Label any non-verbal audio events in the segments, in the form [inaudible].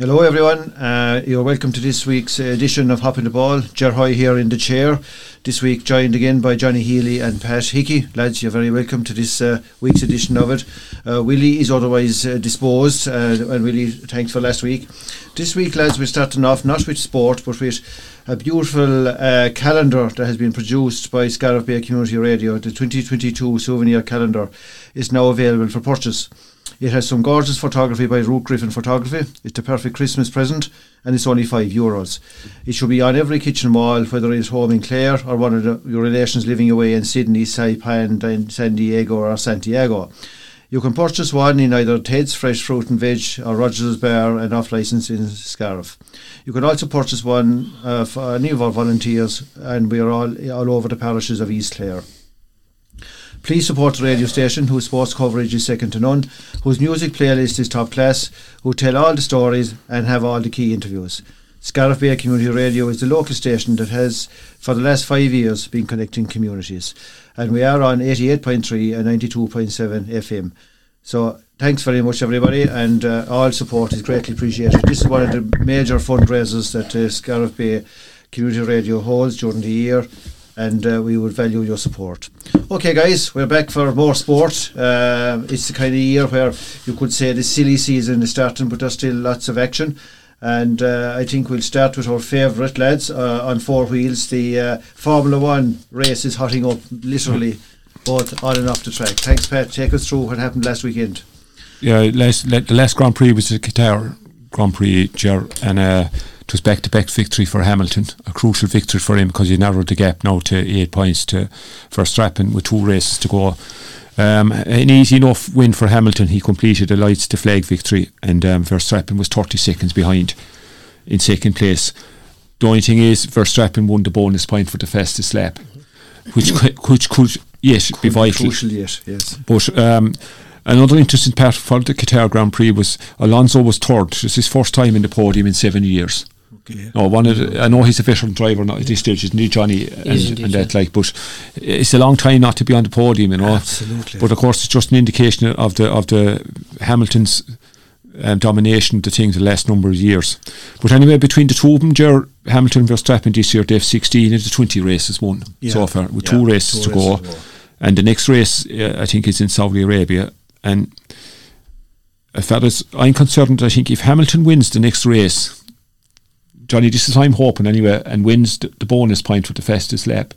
Hello, everyone. Uh, you're welcome to this week's edition of Hopping the Ball. Ger Hoy here in the chair. This week, joined again by Johnny Healy and Pat Hickey. Lads, you're very welcome to this uh, week's edition of it. Uh, Willie is otherwise uh, disposed, uh, and Willie, thanks for last week. This week, lads, we're starting off not with sport, but with a beautiful uh, calendar that has been produced by Scariff Bay Community Radio. The 2022 souvenir calendar is now available for purchase. It has some gorgeous photography by Ruth Griffin Photography. It's the perfect Christmas present and it's only five euros. It should be on every kitchen wall, whether it's home in Clare or one of the, your relations living away in Sydney, Saipan, San Diego or Santiago. You can purchase one in either Ted's Fresh Fruit and Veg or Rogers Bar and off licence in Scariff. You can also purchase one uh, for any of our volunteers, and we are all all over the parishes of East Clare. Please support the radio station whose sports coverage is second to none, whose music playlist is top class, who tell all the stories and have all the key interviews. Scariff Bay Community Radio is the local station that has, for the last five years, been connecting communities. And we are on 88.3 and 92.7 FM. So thanks very much, everybody, and uh, all support is greatly appreciated. This is one of the major fundraisers that uh, Scariff Bay Community Radio holds during the year and uh, we would value your support. Okay, guys, we're back for more sport. Uh, it's the kind of year where you could say the silly season is starting, but there's still lots of action. And uh, I think we'll start with our favourite lads uh, on four wheels. The uh, Formula One race is hotting up, literally, both on and off the track. Thanks, Pat. Take us through what happened last weekend. Yeah, last, the last Grand Prix was the Qatar Grand Prix, and uh, it was back to back victory for Hamilton, a crucial victory for him because he narrowed the gap now to eight points to Verstappen with two races to go. Um, an easy enough win for Hamilton. He completed a lights to flag victory, and um, Verstappen was 30 seconds behind in second place. The only thing is, Verstappen won the bonus point for the fastest lap, which which could yes could be vital. Crucial, yes, yes. But um, another interesting part for the Qatar Grand Prix was Alonso was third. It's his first time in the podium in seven years. No, one of the, I know he's a veteran driver now at this stage, isn't he, Johnny? And, indeed, and that, yeah. like, but it's a long time not to be on the podium, you know. Absolutely. But of course, it's just an indication of the of the Hamilton's um, domination of the thing the last number of years. But anyway, between the two of them, Ger, Hamilton Verstappen this year, they have 16 of the 20 races won Yeah. so far, with Yeah, two races two to go. races to go. And the next race, uh, I think, is in Saudi Arabia. And as far as I'm concerned, I think if Hamilton wins the next race, Johnny, this is what I'm hoping anyway, and wins the, the bonus point for the fastest lap,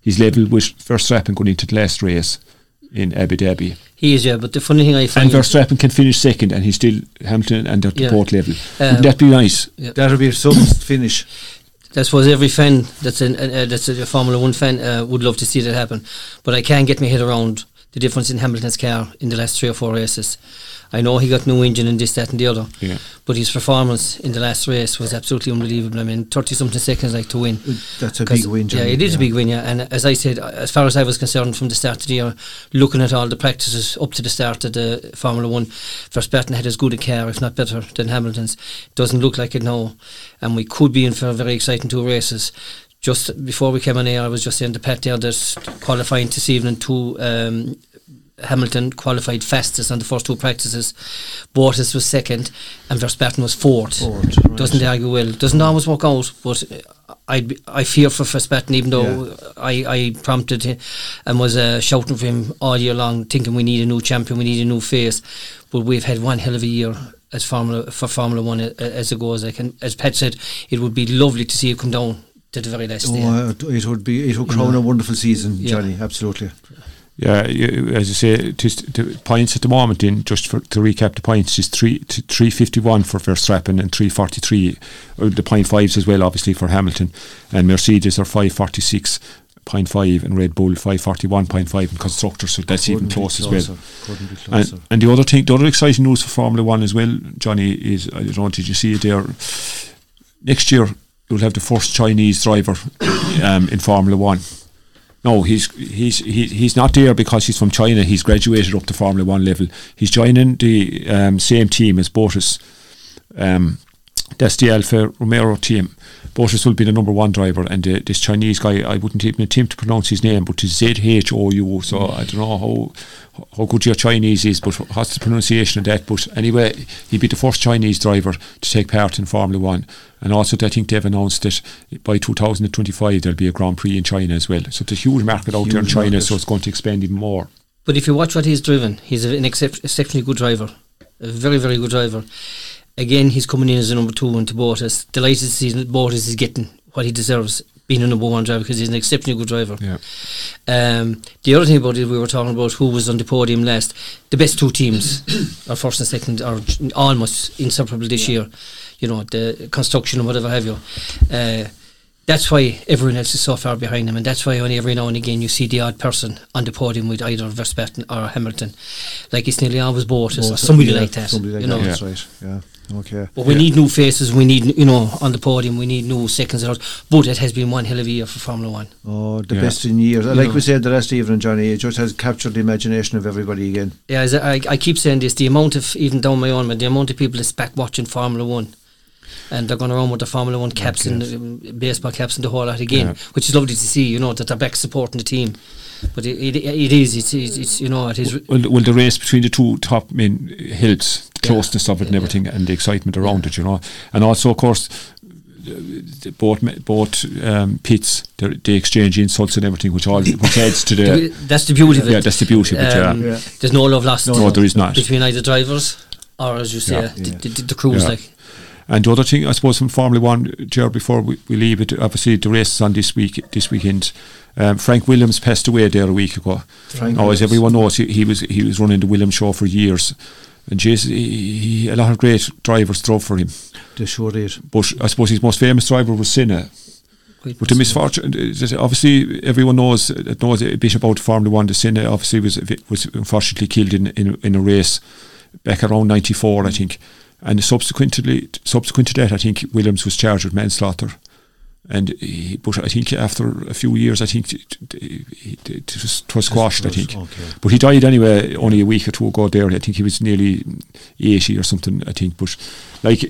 he's level with Verstappen going into the last race in Abu Dhabi. He is, yeah. But the funny thing I find, And find, Verstappen can finish second, and he's still Hamilton and they're Yeah. both level. Um, Wouldn't that be nice? That would be some [coughs] finish. I suppose every fan that's an, uh, that's a Formula One fan uh, would love to see that happen. But I can't get my head around the difference in Hamilton's car in the last three or four races. I know he got new engine and this, that, and the other. Yeah. But his performance in the last race was absolutely unbelievable. I mean, thirty something seconds like to win. That's a big win. Yeah, it is a big win. Yeah, and as I said, as far as I was concerned from the start of the year, looking at all the practices up to the start of the Formula One, Verstappen had as good a car, if not better, than Hamilton's. Doesn't look like it now, and we could be in for a very exciting two races. Just before we came on air, I was just saying to Pat there that qualifying this evening two. Um, Hamilton qualified fastest on the first two practices. Bottas was second, and Verstappen was fourth. Fourth, right. Doesn't argue well. Doesn't always work out, but I I fear for Verstappen, even though I, I prompted him and was uh, shouting for him all year long, thinking we need a new champion, we need a new face. But we've had one hell of a year as Formula for Formula One uh, as it goes. Like, and as Pat said, it would be lovely to see it come down to the very last day. Oh, uh, it would be. It would crown a wonderful season, Yeah. Johnny. Absolutely. Yeah, as I say, the points at the moment. In just for, to recap, the points is three three fifty one for Verstappen and three forty three. The point fives as well, obviously for Hamilton and Mercedes are five forty six point five and Red Bull five forty one point five in constructors. So that's even close as well. closer. Couldn't be closer. And, and the other thing, the other exciting news for Formula One as well, Johnny, is I don't know, did you see it there? Next year, you'll have the first Chinese driver [coughs] um, in Formula One. No, he's he's he, he's not there because he's from China. He's graduated up to Formula One level. He's joining the um, same team as Bottas, um, that's the Alfa Romero team. Bottas will be the number one driver, and uh, this Chinese guy, I wouldn't even attempt to pronounce his name, but it's Z H O U. So I don't know how how good your Chinese is, but what's the pronunciation of that? But anyway, he'd be the first Chinese driver to take part in Formula One, and also I think they've announced that by 2025 there'll be a Grand Prix in China as well. So it's a huge market out there in China, market. so it's going to expand even more. But if you watch what he's driven, he's an excep- exceptionally good driver, a very very good driver. Again, he's coming in as a number two into Bottas. Delighted to see that Bottas is getting what he deserves, being a number one driver because he's an exceptionally good driver. Yeah. Um, the other thing about it, we were talking about who was on the podium last. The best two teams, [coughs] are first and second, are almost inseparable this year. You know, the construction and whatever have you. Uh, that's why everyone else is so far behind them, and that's why only every now and again you see the odd person on the podium with either Verstappen or Hamilton. Like it's nearly always Bottas or Both- somebody yeah, like that. Somebody like you know. that, that's right. Yeah. Okay. But we Yeah. need new faces. We need, you know, on the podium. We need new seconds out. But it has been one hell of a year for Formula One. Oh, the Yeah. best in years. You Like know. we said the last evening, Johnny, it just has captured the imagination of everybody again. Yeah, I, I keep saying this, the amount of, even down my own, but the amount of people that's back watching Formula One and they're going around with the Formula One caps and um, baseball caps and the whole lot again, Yeah. which is lovely to see, you know, that they're back supporting the team. But it, it, it is, it's, it's, it's, you know, it is. Well, well, the race between the two top men helps the Yeah. closeness of it and Yeah. everything, and the excitement around it, you know. And also, of course, the- both both um, pits they, they exchange insults and everything, which all which adds to the [laughs] That's the beauty of it. yeah, that's the beauty of it. Um, yeah. Yeah. There's no love lost. No, No, there is not. Between either drivers or, as you say, Yeah. the, Yeah. the, the, the crews, Yeah. like. And the other thing, I suppose, from Formula One, Ger, before we, we leave it, obviously the race is on this week, this weekend. Um, Frank Williams passed away there a week ago. Frank now, as everyone knows, he, he was he was running the Williams show for years, and Jason, he, he, a lot of great drivers drove for him. They sure did. But I suppose his most famous driver was Senna. But the misfortune, uh, obviously, everyone knows uh, knows a bit about Formula One. The Senna obviously was was unfortunately killed in in, in a race back around '94, I think. And subsequently, subsequent to that, I think Williams was charged with manslaughter. And he, but I think after a few years, I think it, was, was squashed. I think, Okay. but he died anyway only a week or two ago. There, I think he was nearly eighty or something. I think, but like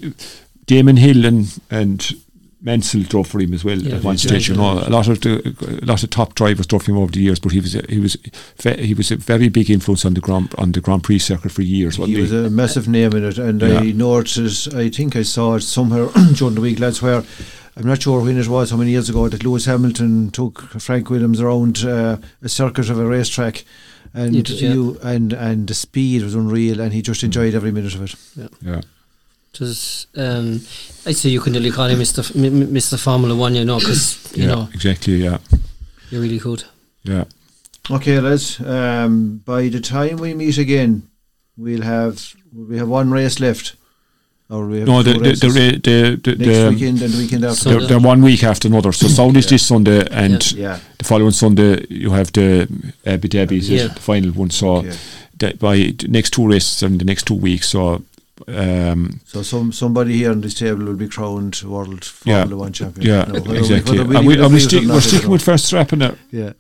Damon Hill and and Mansell drove for him as well Yeah, at one stage. You know, a lot of the a lot of top drivers drove for him over the years. But he was a, he was ve- he was a very big influence on the Grand on the Grand Prix circuit for years. wasn't He was a massive name in it, and Yeah. I noticed. I think I saw it somewhere [clears throat] during the week, lads, where I'm not sure when it was, how many years ago, that Lewis Hamilton took Frank Williams around uh, a circuit of a racetrack, and did, yeah. you and and the speed was unreal, and he just enjoyed every minute of it. yeah. It was, um, I'd say you can nearly call him Mr. F- M- M- Mr. Formula One, you know, because, you yeah, know, exactly. Yeah, you really could. yeah. Okay, lads. Um, by the time we meet again, we'll have we have one race left, or we have No, the the the, the, the, next the weekend and the weekend after. They're, they're one week after another. So Sound is Yeah. this Sunday, and yeah. the following Sunday you have the Abu Dhabi, is? Yeah. the final one. So Okay. that by the next two races in the next two weeks. So um, So some somebody here on this table will be crowned world Yeah. One champion. yeah, we- exactly. we and we, and we it stick, or not, we're sticking with Verstappen there. know. Yeah.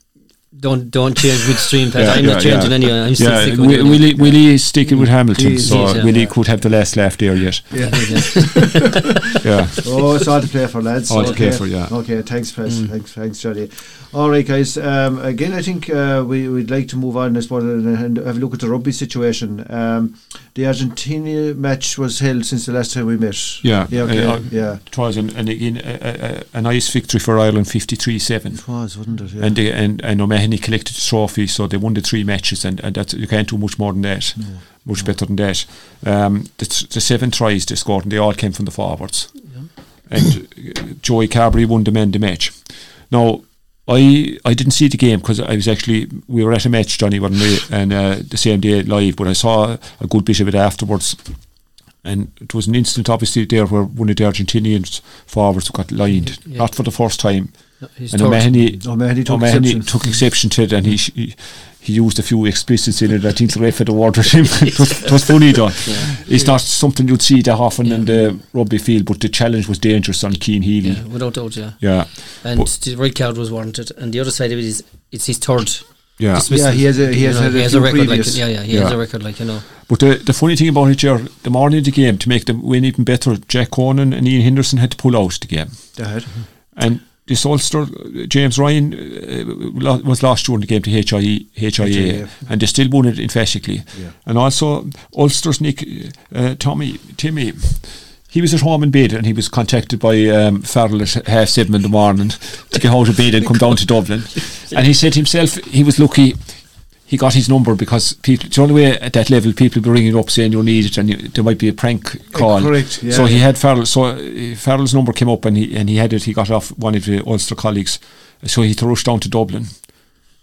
Don't don't change midstream, Pat. Yeah, I'm not changing yeah. anyway. I'm still Yeah, sticking with Willie, Willie is sticking with Hamilton, He is, so he yeah. Willie could have the last laugh there yet. [laughs] Yeah. [laughs] Yeah, oh, it's all to play for, lads. All to okay. play for, yeah. Okay, thanks, Press. Thanks, thanks, Johnny. All right, guys. Um, again, I think uh, we, we'd like to move on, I suppose, and, and have a look at the rugby situation. Um, the Argentina match was held since the last time we met. Yeah, Yeah, okay. uh, yeah. it was, and, and again a, a, a nice victory for Ireland, fifty-three seven. It was, wasn't it? Yeah. And, they, and and O'Mahony collected the trophy, so they won the three matches, and, and that's, you can't do much more than that, much better than that. Um, the, the seven tries they scored, and they all came from the forwards. And uh, Joey Carbery won the man the match. Now, I I didn't see the game because I was actually we were at a match, Johnny, wasn't we? And uh, the same day live, but I saw a good bit of it afterwards. And it was an instant, obviously, there where one of the Argentinians forwards got lined, Yeah. not for the first time. No, he's And. O'Mahony, O'Mahony took O'Mahony exception. took exception to it, and he, sh- he he used a few explicits in it. I think the ref had awarded him. [laughs] it, was, it was funny though. It's not something you'd see that often in the rugby field, but the challenge was dangerous on Cian Healy. Yeah, without doubt, yeah. Yeah, And But- the red card was warranted. And the other side of it is, it's his third Yeah. Yeah, he has a- he You has know, had a he has a record previous. like yeah yeah he has a record like you know But the, the funny thing about it, Ger, the morning of the game, to make them win even better, Jack Conan and Iain Henderson had to pull out the game. They had. And this Ulster, James Ryan, uh, was lost during the game to HIE, HIA, HIA. and they still won it emphatically. Yeah. And also, Ulster's Nick, uh, Tommy, Timmy, he was at home in bed and he was contacted by um, Farrell at half seven in the morning to get out of bed and come down to Dublin. [laughs] And he said himself he was lucky he got his number because people, the only way at that level people be ringing up saying you need it and you, there might be a prank call. correct, yeah, so he had Farrell. So uh, Farrell's number came up and he and he had it. He got off one of the Ulster colleagues. So he rushed down to Dublin.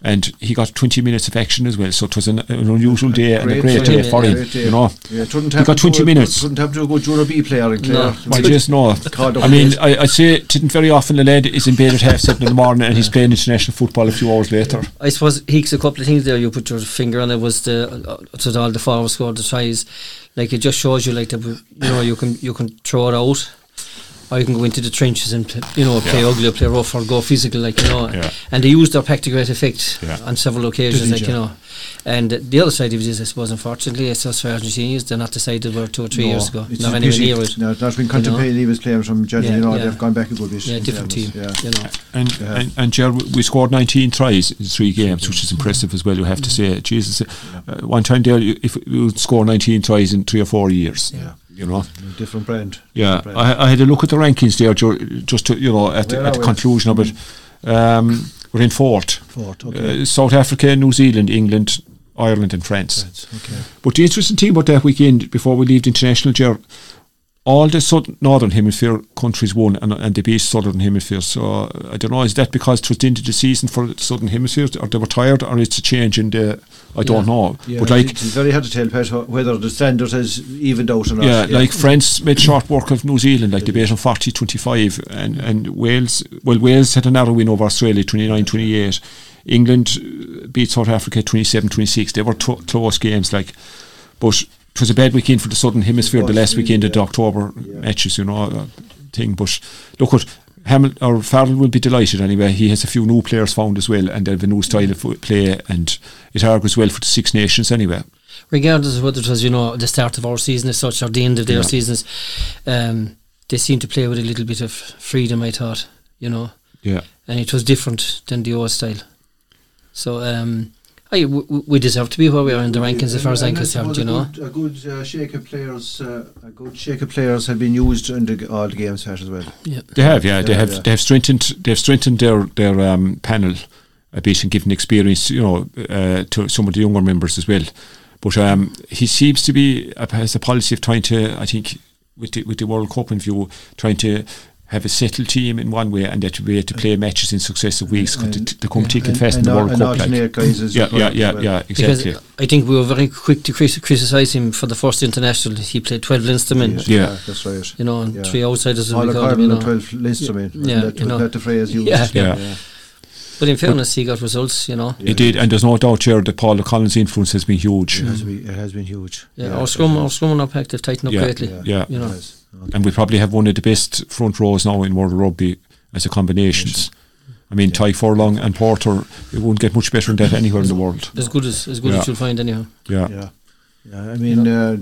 And he got 20 minutes of action as well, so it was an, an unusual day and a great day, day for him. day. You know, Yeah, he got 20 go- minutes. Wouldn't have to go Junior B player in Clare. No. I just know. Caught up I mean, I, I say it didn't very often. The lad is in bed at half seven in the morning and he's playing international football a few hours later. I suppose Heeks a couple of things there you put your finger on it was the uh, to all the forward scored the tries like it just shows you like that you know you can you can throw it out or you can go into the trenches and play, you know play Yeah. ugly or play rough or go physical like you know Yeah. and they used their pack to great effect Yeah. on several occasions Did like they, you know and the other side of it is I suppose unfortunately it's us for Argentinians they're not the side they were two or three No, years ago it's not a anywhere pity. near it No, that's been You know? contemplating he was playing from Johnny, Yeah, you know, yeah. they've gone back a good bit. yeah different team fairness, you know And Yeah. and, and Ger, we scored 19 tries in three games, which is impressive as well. You have to say, Jesus, uh, one time there, you- if you would score 19 tries in three or four years, Yeah. You know. Different brand. Yeah, Different brand. I, I had a look at the rankings there, ju- just to you know, at, the, at the conclusion of it. Um, we're in fourth. Fourth, okay. Uh, South Africa, New Zealand, England, Ireland, and France. That's okay. But the interesting thing about that weekend, before we leave the international, Ger, all the southern, northern hemisphere countries won and, and they beat southern hemisphere. So I don't know, is that because it was the end of the season for the southern hemisphere, or they were tired, or it's a change in the? I don't know. Yeah, but like, it's very hard to tell Pat, whether the standard has evened out or not. yeah, like France made short work of New Zealand, like they beat them 40 25, and, and Wales, well, Wales had a narrow win over Australia 29 28. England beat South Africa 27 26. They were t- close games, like, but it was a bad weekend for the Southern Hemisphere, the last weekend of the. October Yeah. matches, you know, uh, thing. But look at Hamilton or Farrell will be delighted anyway. He has a few new players found as well, and they have a new style of play, and it argues well for the Six Nations anyway. regardless of whether it was you know the start of our season as such or the end of their Yeah. seasons, um, they seemed to play with a little bit of freedom. I thought, you know, Yeah. and it was different than the old style. So um, I, w- w- we deserve to be where we are in the rankings as far as I'm concerned. You know, good, a good uh, shake of players, uh, a good shake of players have been used in the, all the games Pat, as well. yeah. They have, yeah. They Yeah, have. yeah. They have strengthened. They've strengthened their their um, panel a bit and given experience, you know, uh, to some of the younger members as well. But um, he seems to be uh, has a policy of trying to, I think, with the, with the World Cup in view, trying to have a settled team in one way and that to be able to play matches in successive weeks. 'cause And- they, they come thick and, and- fast in the World Cup. Like. alternate guys Yeah, yeah, yeah, well. yeah, Because exactly. I think we were very quick to crit- criticise him for the first international. He played 12 Leinstermen, Yeah. that's right. you know, and Yeah. three outsiders as All we the call them, you carbon know. and 12 Leinstermen. Yeah, that you know. not the phrase used. [laughs] Yeah, yeah. But in fairness, he got results, you know. He did, and there's no doubt, Jared, that Paul O'Connell's influence has been huge. It has been, it has been huge. Yeah, our scrum, our scrum and our pack, they've tightened up Yeah, greatly. yeah, Yeah. You know. It has. Okay. and we probably have one of the best front rows now in world rugby as a combinations. I mean, Tadhg Furlong and Porter, it won't get much better than that anywhere in the world. As good as as good Yeah. as you'll find anyhow. Yeah, Yeah. Yeah, I mean, uh,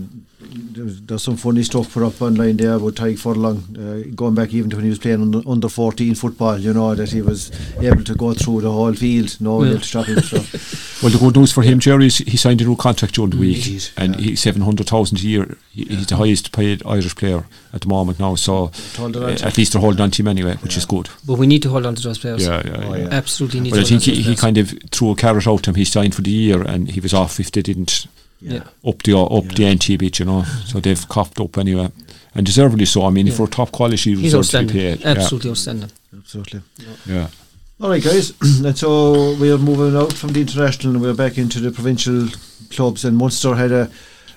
there's, there's some funny stuff put up online there about Tadhg Furlong, uh, going back even to when he was playing under, under 14 football, you know, that he was able to go through the whole field, no one Yeah. able to stop him. So. [laughs] Well, the good news for him, Jerry, is he signed a new contract during the week, He did, and yeah. he's seven hundred thousand a year. He, he's the highest paid Irish player at the moment now. So uh, at least they're holding on to him anyway, which Yeah. is good. But we need to hold on to those players. Yeah, yeah, Oh, yeah. yeah. Absolutely need But I to think hold on he, to he those kind of threw a carrot out to him. He signed for the year, and he was off if they didn't Yeah. up the up the Yeah. ante a bit, you know. So they've coughed up anyway, and deservedly so. I mean, Yeah. for a top quality, He's reserve to be outstanding. paid. Absolutely outstanding. Absolutely. Yeah. yeah. All right, guys. and so we're moving out from the international and we're back into the provincial clubs. And Munster had a,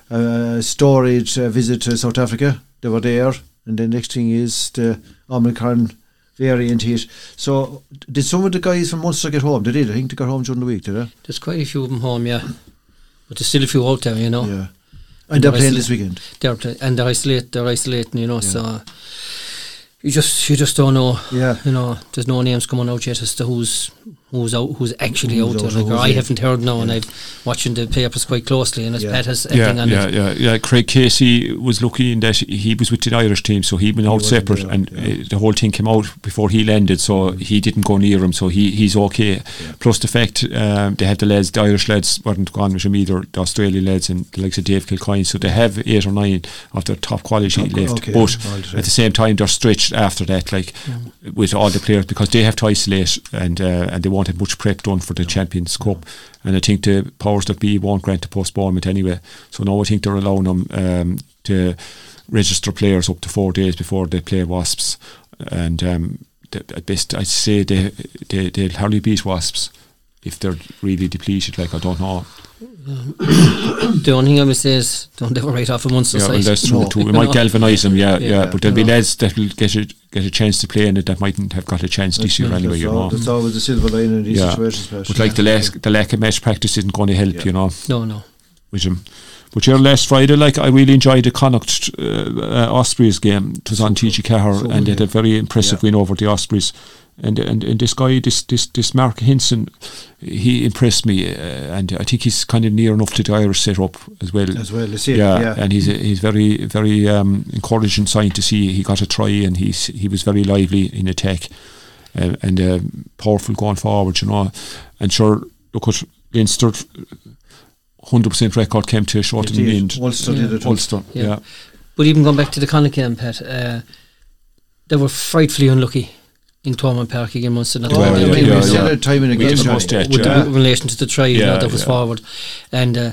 a storied uh, visit to South Africa. They were there. And the next thing is the Omicron variant hit. So, did some of the guys from Munster get home? They did. I think they got home during the week, did they? There's quite a few of them home, yeah. But there's still a few out there, you know. Yeah. And they're They're playing this weekend. They're and they're isolate, they're isolating, you know. So you just you just don't know. Yeah. You know, there's no names coming out yet as to who's who's out, who's actually Who's out there. Like, I haven't heard now, and I've watching the papers quite closely, and as Yeah. Pat has Yeah, everything on yeah, it. yeah, yeah. Craig Casey was lucky in that he was with the Irish team, so he went out separate, there, and yeah. uh, the whole thing came out before he landed, so he didn't go near him, so he he's okay. Plus the fact um, they had the lads, the Irish lads weren't gone with him either, the Australian lads and the likes of Dave Kilcoyne, so they have eight or nine of their top quality Top- left. okay, but all right. at the same time, they're stretched after that, like with all the players, because they have to isolate and uh, and they have much prep done for the Champions Cup. And I think the powers that be won't grant a postponement anyway. So now I think they're allowing them um, to register players up to four days before they play Wasps. And um, th- at best, I'd say they, they, they'll hardly beat Wasps if they're really depleted. Like, I don't know. [coughs] The only thing I would say is don't ever write off a Munster Yeah, well, side. that's true No. too. We might [laughs] galvanise them, yeah, yeah. Yeah. But there'll be Yeah. lads that will get a, get a chance to play in it that mightn't have got a chance this year That's- anyway, that's you al- know. That's always the silver lining in these Yeah. situations. Pat. But like the lack, the lack of match practice isn't going to help, Yeah. you know. no, no. with him. But your last Friday, like I really enjoyed the Connacht uh, uh, Ospreys game. It was on TG4, So and they had a very impressive Yeah. win over the Ospreys. And, and and this guy, this this this Mack Hansen, he impressed me, uh, and I think he's kind of near enough to the Irish setup as well. as well. Let's see. yeah, yeah. and he's a, he's very very um, encouraging sign to see. He got a try, and he's he was very lively in attack, uh, and uh, powerful going forward. You know, and sure, look at Leinster. Hundred percent record came to a short in the end. Ulster Yeah. did it. Ulster, Yeah. yeah. But even going back to the Connacht game, Pat, uh, they were frightfully unlucky in Thomond Park against Munster. Not Oh, to Well, go yeah, yeah, said yeah. it time and again. with yeah. the relation to the try Yeah, that was yeah. forward. And uh,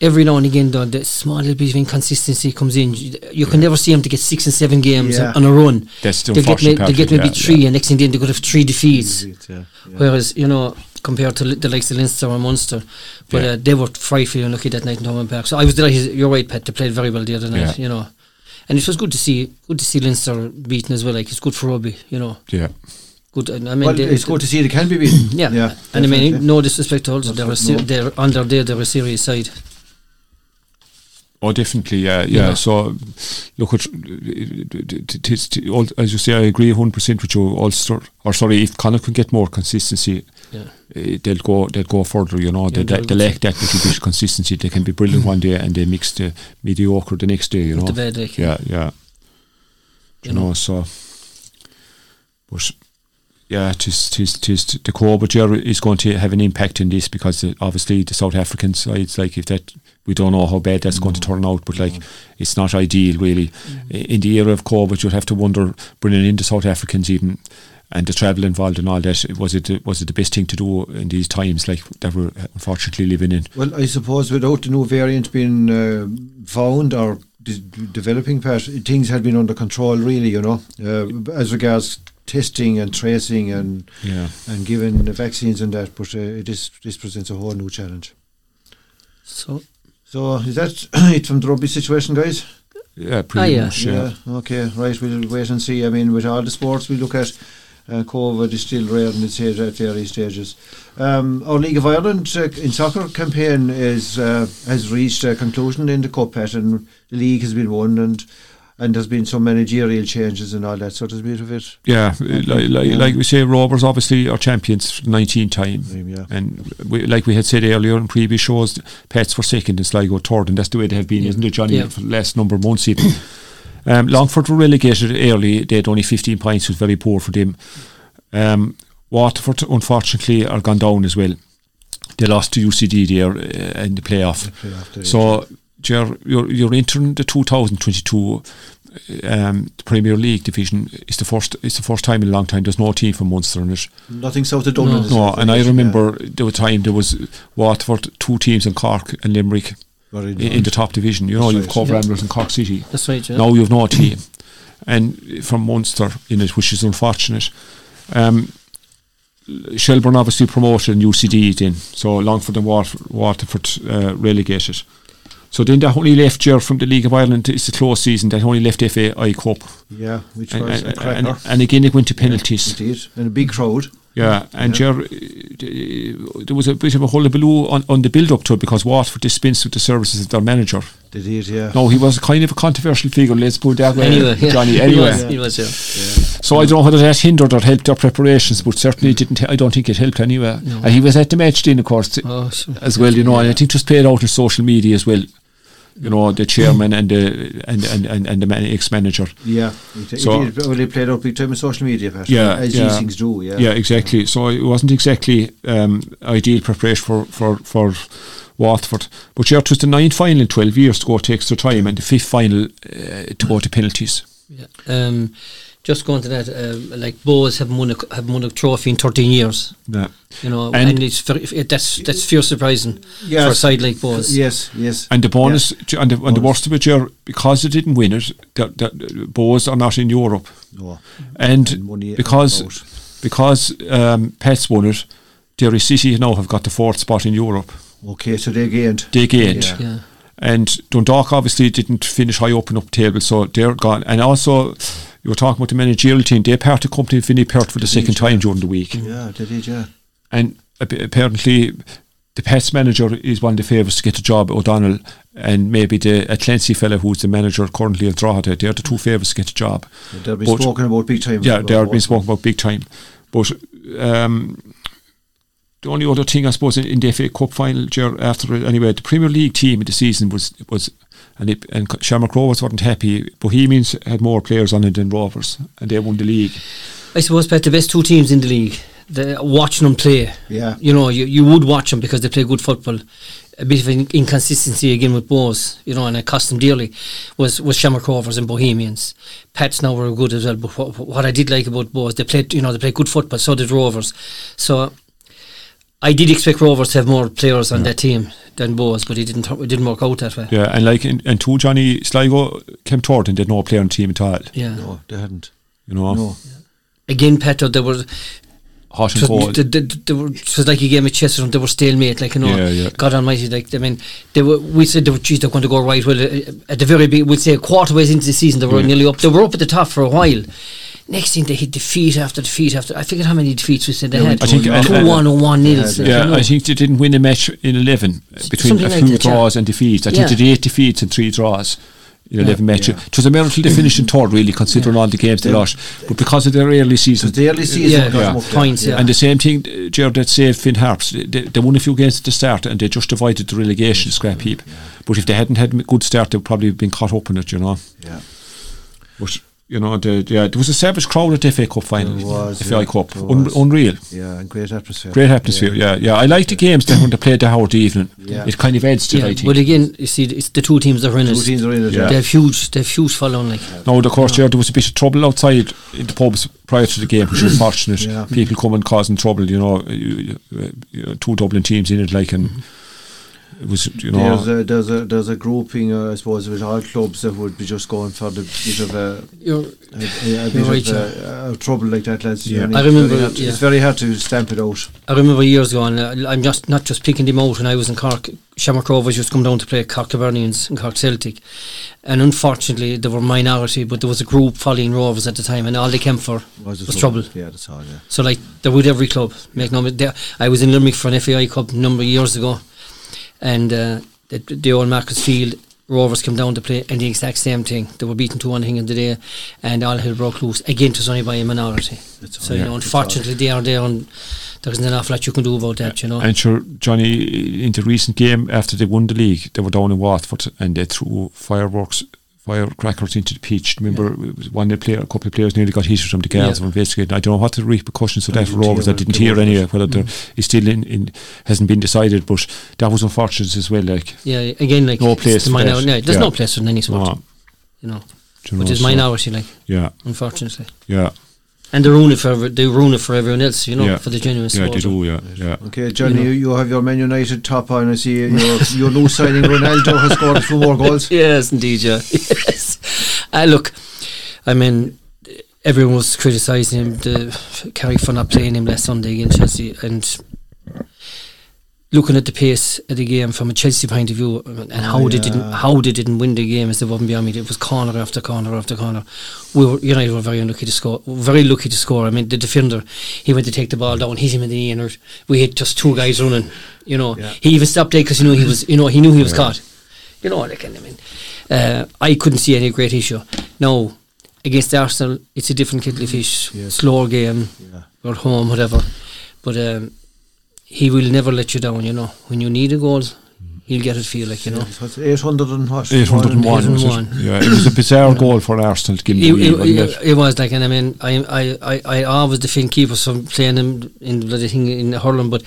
every now and again, though, the small little bit of inconsistency comes in. You, can never see them to get six and seven games Yeah. on a run. That's the They get, may, they get maybe yeah, three, yeah. and next thing then they could have three defeats. Yeah, yeah. Whereas, you know, compared to li- the likes of Leinster and Munster, but Yeah. uh, they were frightfully unlucky that night in Thomond Park. So I was delighted. You're right, Pat. They played very well the other night. Yeah. You know, and it was good to see good to see Leinster beaten as well. Like it's good for rugby. You know, Yeah, good. and I mean, Well, they- it's good to see they can be beaten. Yeah, yeah. and I mean, no disrespect to Ulster, they're, a That's no. they're on their day, they're a serious side. Oh, definitely, yeah, yeah. Yeah. So, look at t- t- t- all- as you say, I agree hundred percent with you. Ulster, or sorry, if Connacht can get more consistency, Yeah. eh, they'll go, they'll go further. You know, they, Yeah, they, they lack that little bit of consistency. They can be brilliant one day and they mix the mediocre the next day. You know, like, yeah, yeah. You You know, so, but yeah, tis, tis, tis, the COVID year is going to have an impact in this because obviously the South African sides, like if that, we don't know how bad that's going to turn out, but like it's not ideal really. I- In the era of COVID, you'd have to wonder bringing in the South Africans even. And the travel involved and all that was it was it the best thing to do in these times like that we're unfortunately living in? Well, I suppose without the new variant being uh, found or de- developing, part, things had been under control, really. You know, uh, as regards testing and tracing and Yeah, and giving the vaccines and that. But uh, it is this presents a whole new challenge. So So is that [coughs] it from the rugby situation, guys? yeah, pretty Ah, yeah. much. Yeah. Okay. Right. We'll wait and see. I mean, with all the sports we look at. Uh, COVID is still rare in its age at various stages. Um, our League of Ireland uh, in soccer campaign is uh, has reached a conclusion in the cup, Pat, and the league has been won, and and there's been some managerial changes and all that. sort there's a bit of it. Yeah, like, like, Yeah. like we say, Rovers obviously are champions for the 19th time. Yeah. And we, like we had said earlier in previous shows, Pats were second and Sligo third, and that's the way they have been, Yeah. isn't it, Johnny, Yeah. for the last number of months even. [coughs] um, Longford were relegated early, they had only 15 points, which was very poor for them. Um, Waterford, unfortunately, are gone down as well. They lost to UCD there uh, in the playoff. Playoff day. So you're, you're you're entering the 2022 um, Premier League division. It's the first it's the first time in a long time. There's no team from Munster in it. nothing south of Dublin. No. No, and I Yeah. remember there was time there was Waterford, two teams in Cork and Limerick in, in the top division. You know, That's you've right. Cobh Yeah. Ramblers and Cork City. that's right. Yeah. Now you've no team, and from Munster in it, which is unfortunate. Um, Shelbourne obviously promoted and UCD in, so Longford and Wat- Waterford uh, relegated. So then that only left you from the League of Ireland. It's a close season. That only left FAI Cup, Yeah, which and, was a and, cracker. and, and again it went to penalties. Indeed, and a big crowd. Yeah, and Yeah. Ger, uh, there was a bit of a hullabaloo on, on the build up to it because Waterford dispensed with the services of their manager. They did, yeah. No, he was kind of a controversial figure. Let's put it that way, Anyway, yeah. Johnny. [laughs] He Anyway, was, he was, yeah. So I don't know whether that hindered or helped their preparations, but certainly didn't. I don't think it helped anyway. No. And he was at the match then, of course, Oh, sure. as well. You know, and I think just played out on social media as well. You know, the chairman and the and and and, and the man, ex-manager. Yeah, he, So- he did, well, he played out big time on social media, Pat, Yeah, as yeah. these things do. Yeah, Yeah, exactly. So it wasn't exactly um, ideal preparation for, for, for Waterford. But yeah, it was the ninth final in 12 years to go to extra time and the fifth final uh, to go to penalties. Yeah. Um, just going to that, uh, like Bohs have won a have won a trophy in thirteen years. Yeah. You know, And- and, it's very, it, that's that's fear surprising Yes. for a side like Bohs. Yes, yes. And the bonus, and, the, and the worst of it, Ger, because they didn't win it, that, that Bohs are not in Europe. No. And, And because because um, Pats won it, Derry City now have got the fourth spot in Europe. Okay, so they gained. They gained. Yeah. Yeah. And Dundalk obviously didn't finish high up and up table, so they're gone. And also, you were talking about the managerial team. They parted company with Vinny Perth for the second time during the week. Yeah, they did. Yeah. And apparently, the Pats manager is one of the favourites to get the job, at O'Donnell, and maybe the Atlancy fellow who's the manager currently of Drogheda. They're the two favourites to get the job. They'll be But- spoken about big time. Yeah, they are what- being spoken about big time. But um, the only other thing I suppose in, in the FA Cup final, after anyway, the Premier League team of the season was was and it, and Shamrock Rovers weren't happy. Bohemians had more players on it than Rovers, and they won the league. I suppose Pat, the best two teams in the league. The, watching them play, Yeah. you know, you, you would watch them because they play good football. A bit of an inconsistency again with Bohs, you know, and it cost them dearly. Was was Shamrock Rovers and Bohemians. Pats now were good as well, but what, what I did like about Bohs, they played, you know, they played good football. So did Rovers. So I did expect Rovers to have more players on that team than Bohs, but it didn't. It didn't work out that way. Yeah, and like and, and two Johnny Sligo came third and did no play on the team at all. Yeah. No, they hadn't. You know, No. Again, Petto, there were hot and It was, cold. they, they, they were, it was like a game of chess with them. They were stalemate, like you know. Yeah, yeah. God Almighty, like I mean, they were. We said they were, geez, they're going to go right. Well, uh, at the very big, we'd say a quarter ways into the season, they were Yeah. nearly up. They were up at the top for a while. Next thing they hit defeat after defeat after. I forget how many defeats we said they Yeah, had. I think- two and- one or one nil. Yeah, yeah, I think they didn't win a match in eleven uh, between Something a like few that, yeah. draws and defeats. I think Yeah. they did eight defeats and three draws. In eleven matches, Yeah. it was a miracle they finished in third, really, considering all the games they lost. But because of their early season, Because the early season Yeah, got them yeah. up. Points, yeah. And the same thing, uh, Gerard, that saved Finn Harps. They, they, they won a few games at the start and they just avoided the relegation scrap heap. But if they hadn't had a good start, they'd probably have been caught up in it, you know. Yeah. But, you know, the, yeah, uh, there was a savage crowd at the FA Cup final. There was, FA yeah, Cup. Un- was. unreal. Yeah, and great atmosphere. Great atmosphere, yeah. yeah, I like the games that when they played the Howard evening. Yeah. It kind of adds to it, Yeah, I think. but again, you see, it's the two teams that are in Two it. teams are in it. Yeah. They have huge, they have huge following. Like, Now, of course, there, there was a bit of trouble outside in the pubs prior to the game, which was [coughs] unfortunate. Yeah. People coming causing trouble, you know, you, you, you, two Dublin teams in it, like, and it was, you know. There's a there's a there's a grouping, uh, I suppose, with all clubs that would be just going for the bit of a you're, a, a, a bit right, of uh, uh, trouble like that, lads. Yeah. And I it's remember, very hard to- yeah. It's very hard to stamp it out. I remember years ago, and uh, I'm just not just picking them out when I was in Cork. Shamrock Rovers used to come down to play Cork Hibernians and Cork Celtic, and unfortunately they were minority, but there was a group following Rovers at the time, and all they came for Was, was trouble. Yeah, that's all. Yeah. So like they're every club. Make no, they, I was in Limerick for an FAI Cup a number of years ago, and uh, the, the old Markets Field Rovers came down to play, and the exact same thing. They were beaten two one thing in the day, and all hell broke loose. Again, it was only by a minority. That's. So you know, unfortunately, they are there, and there isn't an awful lot you can do about that. You know. And sure, Johnny, in the recent game after they won the league, they were down in Waterford and they threw fireworks, firecrackers into the pitch. Remember, was one player, a couple of players nearly got hit from the guards Yeah. were. I don't know what the repercussions of I that Rovers. hear I didn't hear anyway. Whether there mm. it's still in, in hasn't been decided, but that was unfortunate as well. Like, Yeah, again, like No place the minor- yeah, there's Yeah. no place in any sport, no, you know, you know, which is so- minority, like Yeah, unfortunately, yeah, and they ruin it for every, they ruin it for everyone else, you know, Yeah. for the genuine yeah. supporter. They do. Yeah, yeah. Okay, Johnny, You you, know. you have your Man United top on. I see your your new signing Ronaldo has scored a few more goals. [laughs] Yes, indeed, yeah. [laughs] yes. Uh, look, I mean, everyone was criticising him, the Kerry for not playing him last Sunday against Chelsea, and looking at the pace of the game from a Chelsea point of view, and how they didn't how they didn't win the game as they wouldn't beyond me. It was corner after corner after corner. We were United were very unlucky to score. Very lucky to score. I mean, the defender he went to take the ball down, hit him in the knee, and we had just two guys running. You know, Yeah. he even stopped there because he knew he was. You know, he knew he was caught. You know what I can I mean. Uh, I couldn't see any great issue. Now, against Arsenal, it's a different kettle of fish, Yes. slower game, Yeah. or home, whatever. But um, he will never let you down. You know, when you need a goal, he'll get it for you. Like you know, So it's 800 and what? 801. was it? 801. Yeah, it was a bizarre goal for Arsenal to give it, him it, wasn't it, it? it was like, and I mean, I I, I, I always defend keepers from playing him in the bloody thing in hurling, but.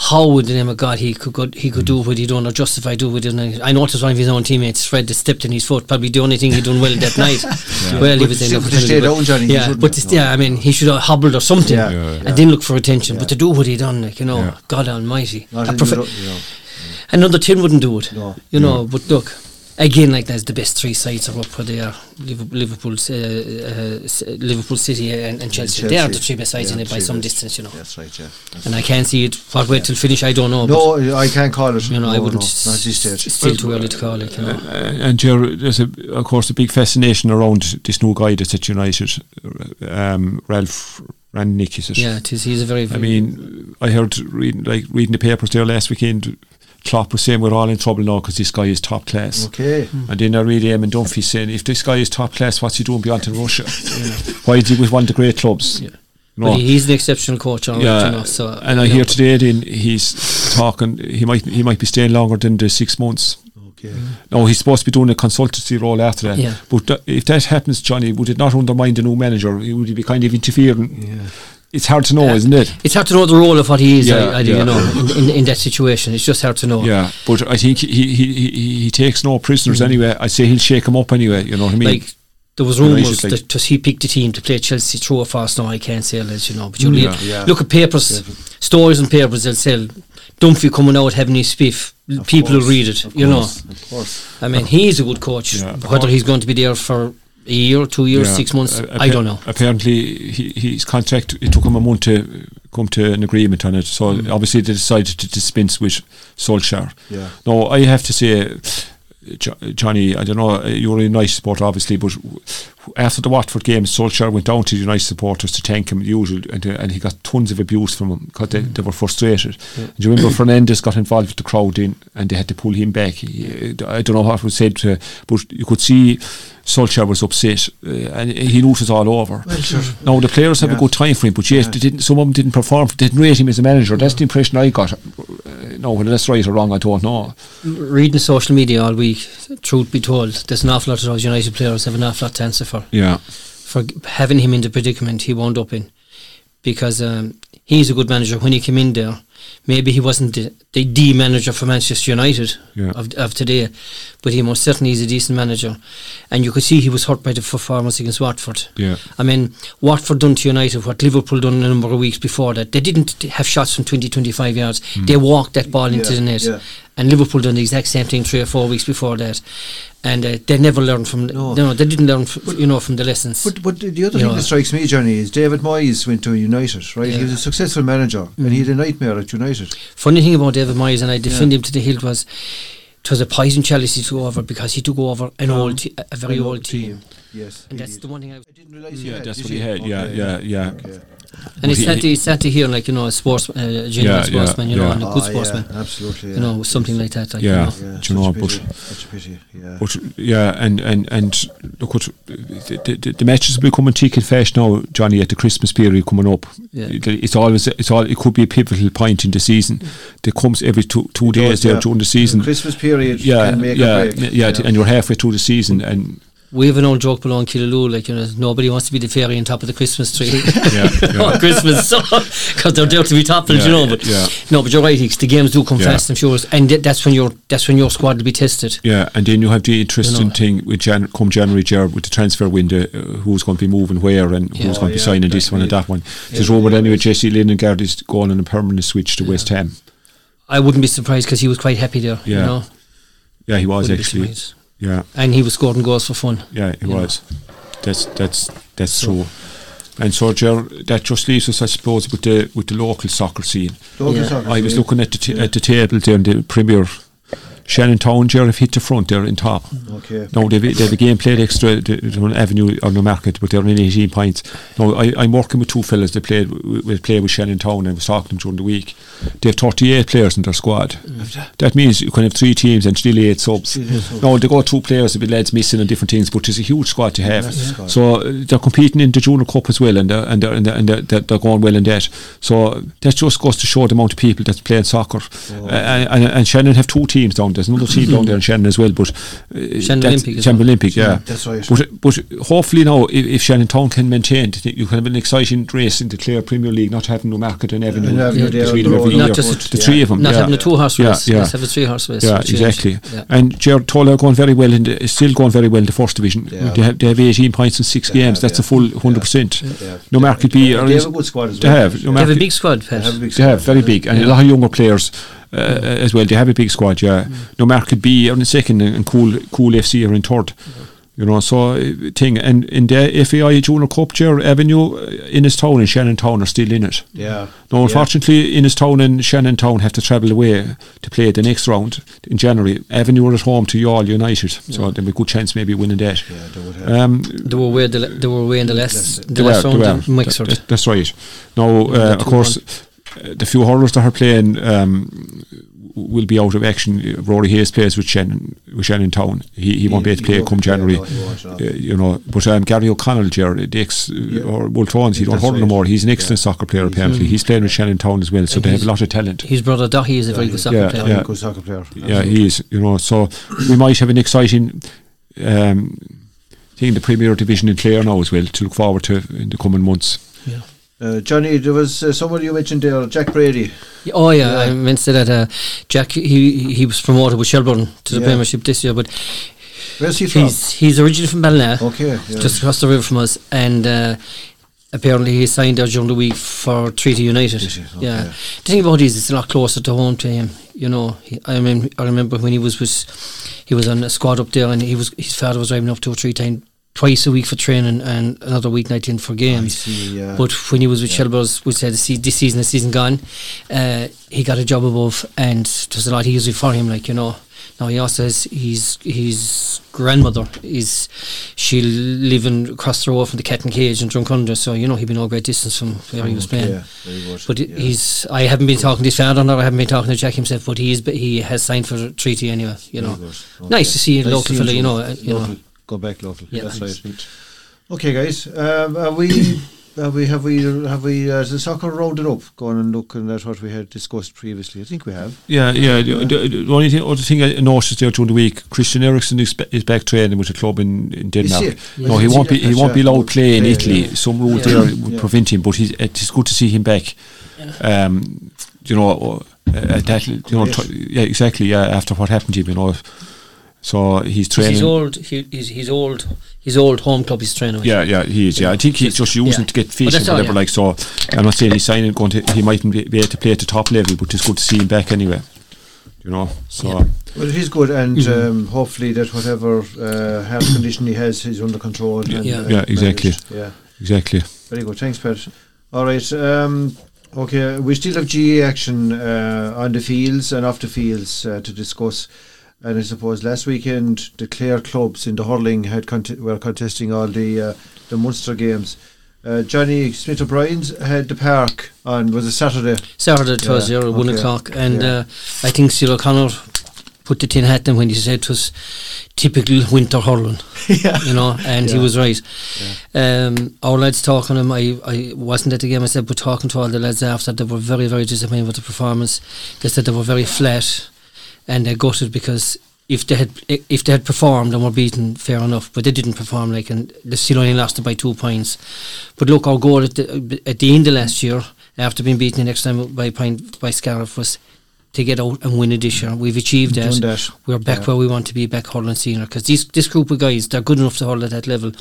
How would the name of God he could go, he could do mm. what he done or justify do what he done? I noticed one of his own teammates, Fred, that stepped in his foot. Probably the only thing he done well that [laughs] night. Well, he was to in stay- the to stay down, Johnny, Yeah, but have, to, yeah, I mean, he should have hobbled or something Yeah. Yeah, and didn't look for attention. Yeah. But to do what he done, like you know, Yeah. God Almighty, Not a in profe- you know. another ten wouldn't do it. No. You know, but look, again, like that's the best three sides are up where they are. Liverpool, Liverpool, uh, uh, Liverpool City, and, and Chelsea. They are the three best sides Yeah, in it by some best. distance, you know. That's right, yeah. That's And I can't see it. What way till finish, I don't know. No, I can't call it. you know, no, I wouldn't. No, not this stage. It's still too early to call it. You know. Uh, and Ger, there's a, of course a big fascination around this new guy that's at United, um, Ralph Rangnick. Is it? yeah, it is. He's a very. I mean, I heard reading like reading the papers there last weekend. Klopp was saying we're all in trouble now because this guy is top class. Okay. And then I read Eamon Dunphy saying, if this guy is top class, what's he doing beyond in Russia? [laughs] Why is he with one of the great clubs? Yeah. You know? But he's an exceptional coach, all right, yeah, you know. So and I you hear today then he's talking. He might he might be staying longer than the six months. Okay. No, he's supposed to be doing a consultancy role after that. Yeah. But th- if that happens, Johnny, would it not undermine the new manager? Would he be kind of interfering? Yeah. It's hard to know, Uh, isn't it? It's hard to know the role of what he is. Yeah, I, I do, yeah. you know, in, in, in that situation, it's just hard to know. Yeah, but I think he he, he, he, he takes no prisoners anyway. I say he'll shake him up anyway. You know what I mean? Mm. Like there was United, rumours like- that 'cause he picked the team to play Chelsea through or fast. No, I can't say that, you know. But you Yeah. Yeah. look at papers, stories and papers. They'll sell. Dunphy coming out having his spiff. Of People will read it. of You know. Of course. I mean, he's a good coach. Yeah. Whether he's going to be there for a year, two years, Yeah. six months, Uh, I don't know. Apparently, he, his contract it took him a month to come to an agreement on it. So Mm. obviously, they decided to dispense with Solskjaer. Yeah. No, I have to say, Jo- Johnny, I don't know, you're a nice supporter, obviously, but after the Watford game, Solskjaer went down to the United supporters to thank him, usual, and, uh, and he got tons of abuse from them because they, they were frustrated. Do you remember Fernandes got involved with the crowd in, and they had to pull him back? He, I don't know what was said, to, but you could see Solskjaer was upset, uh, and he loses all over. Well, sure. Now the players have Yeah. a good time for him, but yes, Yeah. they didn't. Some of them didn't perform. They didn't rate him as a manager. That's the impression I got. Uh, no, whether that's right or wrong, I don't know. Reading social media all week, truth be told, there's an awful lot of those United players have an awful lot to answer for. Yeah, for having him in the predicament he wound up in because um, he's a good manager. When he came in there maybe he wasn't the, the, the manager for Manchester United Yeah. of, of today but he most certainly is a decent manager. And you could see he was hurt by the performance against Watford. Yeah, I mean Watford done to United what Liverpool done a number of weeks before that. They didn't have shots from 20 25 yards. They walked that ball into Yeah, the net. yeah. And Liverpool done the exact same thing three or four weeks before that and uh, they never learned from No. no. they didn't learn f- you know from the lessons But, but the other thing know. that strikes me, Johnny, is David Moyes went to United, right? He was a successful manager, and he had a nightmare at United. Funny thing about David Moyes, and I defend Yeah. him to the hilt, was it was a poison chalice he took over because he took over an Um, old, te- a very An old team. Yes. And that's did. the one thing I. I didn't realise Yeah, he had, that's did what he you? had, yeah, Okay, yeah, yeah. Okay. And it's he- sad, to, it's sad to hear, like you know, a sports, uh, a genuine Yeah, yeah, sportsman, you know, yeah. and a good yeah, sportsman, absolutely. you know, something like that. Like, Yeah. you know. Yeah, Do you know, such a but- pity, such a pity. Yeah. But yeah, and and and look what the, the, the matches are becoming thick and fast now, Johnny. At the Christmas period coming up, Yeah. It- it's always it's all it could be a pivotal point in the season that comes every two two days does, there yeah. during the season. Christmas period Yeah, can make yeah, a break. yeah, and you're halfway through the season, and We have an old joke below in Killaloe, like you know, nobody wants to be the fairy on top of the Christmas tree. [laughs] yeah, yeah. [laughs] on Christmas, so because [laughs] they're there to be toppled, Yeah, you know. But yeah. no, but you're right, Hicks. The games do come Yeah. fast and furious, and th- that's when your that's when your squad will be tested. Yeah, and then you have the interesting You know. thing with Jan- come January, Jared, with the transfer window, uh, who's going to be moving where and Yeah. who's Oh, going to be signing this one and that one. There's rumoured anyway, Jesse Lingard is going on a permanent switch to West Ham. I wouldn't be surprised because he was quite happy there. You Yeah. know, Yeah, he was Wouldn't be actually. Surprised. Yeah, and he was scoring goals for fun. yeah, he You know. was. That's that's that's So- true. And so, Ger, that just leaves us, I suppose, with the with the local soccer scene. Local Yeah. soccer I was looking at the t- at the table there in the Premier Shannon Town, Jerry have hit the front there in top. Okay. No, they've, they've a game played extra the, the Avenue or Newmarket, but they're in 18 points. No, I, I'm working with two fellas that played will play with Shannon Town and was talking to them during the week. They have 38 players in their squad. Mm. That means you can have three teams and still eight subs. No, they got two players, a bit lads missing and different things, but it's a huge squad to have. Yeah. So uh, they're competing in the Junior Cup as well, and they're, and they're, and they're, and they're, they're going well in that. So that just goes to show the amount of people that's playing soccer. Oh. Uh, and, and, Shannon have two teams down. There's another team down there in Shannon as well, but uh, Shannon Olympic, Shannon Olympic, yeah. yeah. That's right. But, but hopefully now, if, if Shannon Town can maintain, you can have an exciting race in the Clare Premier League, not having Newmarket and Avenue yeah. yeah. between them every year. Just the three of them, not having a two horse race. Yeah, have a three horse race. Yeah, exactly. And Gerard Tulla are going very well in the, still going very well in the first division. They have they have 18 points in six games. That's a full 100. percent No market be. They have a good squad as well. They have. They have a big squad. They have very big and a lot of younger players. Uh, as well. They have a big squad, yeah. No matter could be on the second and Cool Cool FC are in third. You know, so uh, thing and in the FAI Junior Cup, Ger Avenue, uh, Innistown and Shannon Town are still in it. Yeah. No, unfortunately, yeah. Innistown and Shannon Town have to travel away to play the next round in January. Avenue are at home to Youghal United, yeah. so they be a good chance maybe winning that. Yeah, they would have. Um, they were away. The, they were away in the last, the last round. in That, that, that's right. Now, uh, of course, uh, the few hurlers that are playing. Um, will be out of action. Rory Hayes plays with Shannon with Shannon Town. He, he won't be able to play come January. Uh, you know, but um, Gary O'Connell, Jerry, the ex yeah. or Woltons, he don't hold right. no more. He's an excellent yeah. soccer player apparently. He's playing with Shannon Town as well, so and they have a lot of talent. His brother Dahi is a very good soccer yeah, player. Yeah, good soccer player. Yeah, he is. You know, so we might have an exciting. Um, thing in the Premier Division in Clare now as well to look forward to in the coming months. Yeah. Uh, Johnny, there was uh, somebody you mentioned there, Jack Brady. Oh yeah, yeah. I mentioned that uh, Jack. He he was promoted with Shelbourne to the yeah. Premiership this year, but where's he from? He's, he's originally from Ballina, okay, yeah. just across the river from us, and uh, apparently he signed there during the week for Treaty United. Okay. Yeah, the thing about it is it's a lot closer to home to him. You know, he, I mean, I remember when he was was he was on a squad up there, and he was his father was driving up two or three times twice a week for training and another weeknight in for games. See, yeah. But when he was with yeah. We said this season, the season gone, uh, he got a job above, and was a lot easier for him. Like you know, now he also has his his grandmother is she living across the road from the Cat and Cage in Drumcondra, so you know he'd be no great distance from where he was playing. Yeah, but yeah. he's I haven't been talking to his father, nor I haven't been talking to Jack himself, but he is but he has signed for a treaty anyway. You know, okay. nice to see a nice local fella. You know, uh, you know go back local. Yeah, that's right. Okay, guys, um, are we? Have we have we have we uh, the soccer rounded up? Going and looking at what we had discussed previously. I think we have. Yeah, yeah. yeah. The, the, only thing, other thing I noticed there during the week, Christian Eriksen is, is back training with a club in, in Denmark. No, he won't be he won't be allowed to play in Italy. Yeah. Some rules yeah. there would prevent him, but he's, it's good to see him back. Um, you know, uh, that you know, t- yeah, exactly. Yeah, after what happened to him, you know so he's training. He's old. He, he's, he's old. His old home club he's training. With. Yeah, yeah, he is. Yeah, I think he's just using yeah. to get fish and whatever. yeah. Like so, I'm not saying he's signing. Going to, he mightn't be, be, able to play at the top level, but it's good to see him back anyway. You know, so. Yeah. Well, he's good, and mm-hmm. um, hopefully that whatever uh, health [coughs] condition he has, he's under control. And, yeah, uh, yeah, exactly. Managed. Yeah, exactly. Very good. Thanks, Pat. All right. Um, okay, we still have GAA action uh, on the fields and off the fields uh, to discuss. And I suppose last weekend the Clare clubs in the hurling had conti- were contesting all the uh, the Munster games. Uh, Johnny Smith O'Brien's had the park on was it Saturday? Saturday it yeah, was yeah, one o'clock, and yeah. uh, I think Cyril O'Connor put the tin hat in when he said it was typical winter hurling. [laughs] yeah. You know, and he was right. Um, our lads talking to him, I, I wasn't at the game myself, but talking to all the lads after, they were very, very disappointed with the performance. They said they were very flat and they're gutted because if they had if they had performed and were beaten, fair enough, but they didn't perform like, and they still only lost it by two points. But look, our goal at the, at the end of last year, after being beaten the next time by point by Scariff, was to get out and win it this year. We've achieved that. that. We're back yeah. where we want to be, back hurling senior. Because this this group of guys, they're good enough to hold at that level.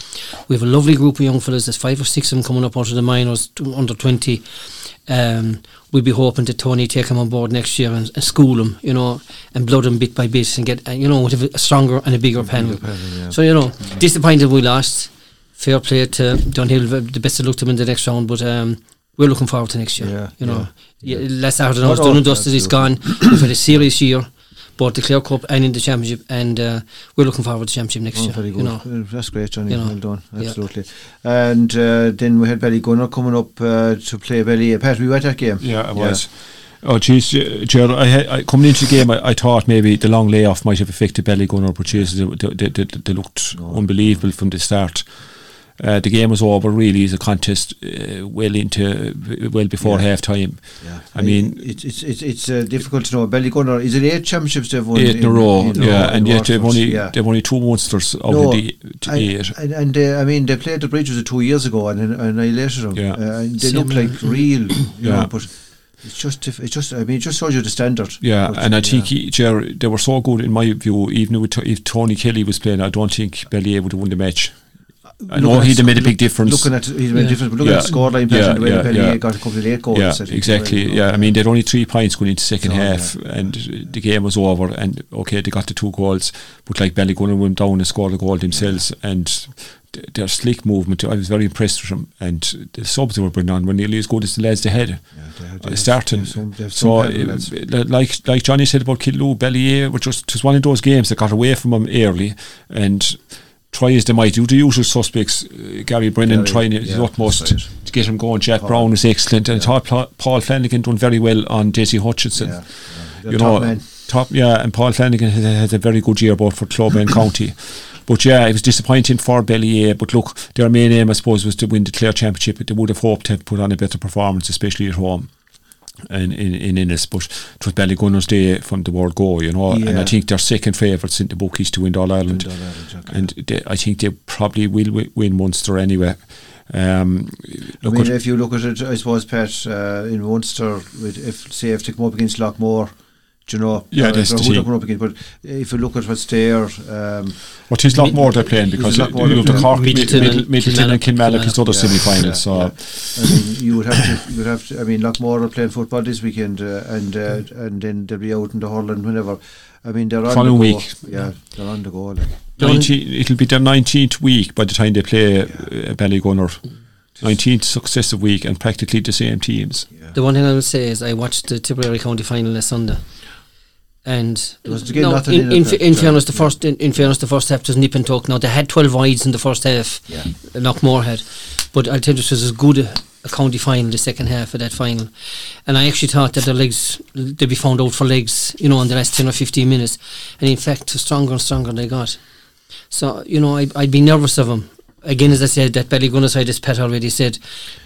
We have a lovely group of young fellas. There's five or six of them coming up out of the minors, under twenty. Um, we'd be hoping that Tony take him on board next year and, and school him, you know, and blood him bit by bit and get, uh, you know, with a stronger and a bigger pen. Yeah. So, you know, mm-hmm. disappointed we lost. Fair play to Dunhill, the best of luck to him in the next round, but um, we're looking forward to next year. Yeah, you know, yeah. Yeah, less out of nose, done and dusted, it's gone. We've had a serious year, both the Clare Cup and in the Championship, and uh, we're looking forward to the Championship next Oh, year. very good. You know, Uh, That's great, Johnny. You know, well done. yeah. Absolutely. And uh, then we had Ballygunner coming up uh, to play Ballyea. Pat, we were at that game. Yeah, it was. Oh, jeez, Gerald, I, had- I, coming into the game, I, I thought maybe the long layoff might have affected Ballygunner, but jeez, they, they, they, they looked unbelievable from the start. Uh, the game was over really as a contest uh, well into well before Yeah. half time. Yeah. I mean- it's it's it's, it's uh, difficult to know. Ballygunner is it eight championships they've won? Eight in a row, in yeah, and in yet they've Waterford, only yeah. they've only two Munsters out No, of the t- And, eight. and, and uh, I mean, they played the Bridge was two years ago and and annihilated them. Yeah. uh, and they Same look like real, you [coughs] Yeah. know. But it's just diff- it's just I mean, it just shows you the standard. Yeah, But, and I yeah. think he, Ger, they were so good in my view. Even with, if Tony Kelly was playing, I don't think Ballyea would have won the match. I know Looking he'd have made a big difference. Looking at he's made a difference, but looking Yeah. at the scoreline, Yeah, yeah, the way yeah, Ballyea yeah. got a couple of late goals. yeah, I think, exactly. you know. Yeah, I mean they'd only three points going into second So, half, and the game was over. And okay, they got the two goals, but like Ballygunner went down and scored a goal themselves, and their slick movement. I was very impressed with them, and the subs they were bringing on were nearly as good as the lads they had. Yeah, they have- they uh, starting. some- So, uh, like like Johnny said about Killaloe, Ballyea were just just one of those games that got away from them early, and try as they might do the usual suspects. Uh, Gary Brennan Gary, trying his yeah, utmost right. to get him going. Jack Paul. Brown was excellent, and I Yeah. thought Paul Flanagan done very well on Desi Hutchinson. Yeah. You Top know, man. top yeah, and Paul Flanagan has, has a very good year both for club and county. But yeah, it was disappointing for Ballyea. But look, their main aim, I suppose, was to win the Clare Championship. They would have hoped to put on a better performance, especially at home. In, in, in Ennis, but it was Ballygunner's day from the world go, you know, and I think they're second favourites in the bookies to win All Ireland, okay. and they, I think they probably will wi- win Munster anyway. Um, I look mean, if you look at it, I suppose, Pat, uh, in Munster, with, if say if they come up against Loughmore, you know, Yeah, or that's if who they're team. up against, but if you look at what's there, um, What is lot more they're playing because There's you more know, they're the playing. Cork, Midleton Midleton, and Midleton and Kilmallock is the other Kilmallock. semi final. yeah, So yeah. I mean, you would have to, you would have to. I mean, Loughmore are playing football this weekend, uh, and uh, and then they'll be out in the Holland whenever. I mean, they're on Following the go. week. Yeah, they're on the go. Like. 19, it'll be their 19th week by the time they play uh, Ballygunner. 19th successive week and practically the same teams. Yeah. The one thing I will say is I watched the Tipperary County final last Sunday. And again no, nothing in, in in, in uh, fairness, the Yeah. first in, in fairness, the first half was nip and tuck. Now they had twelve wides in the first half. Yeah. Loughmore had, but I think this was as good a, a county final, the second half of that final. And I actually thought that their legs they'd be found out for legs, you know, in the last ten or fifteen minutes. And in fact, the stronger and stronger they got. So you know, I, I'd be nervous of them. Again, as I said, that Ballygunner side, as Pat already said,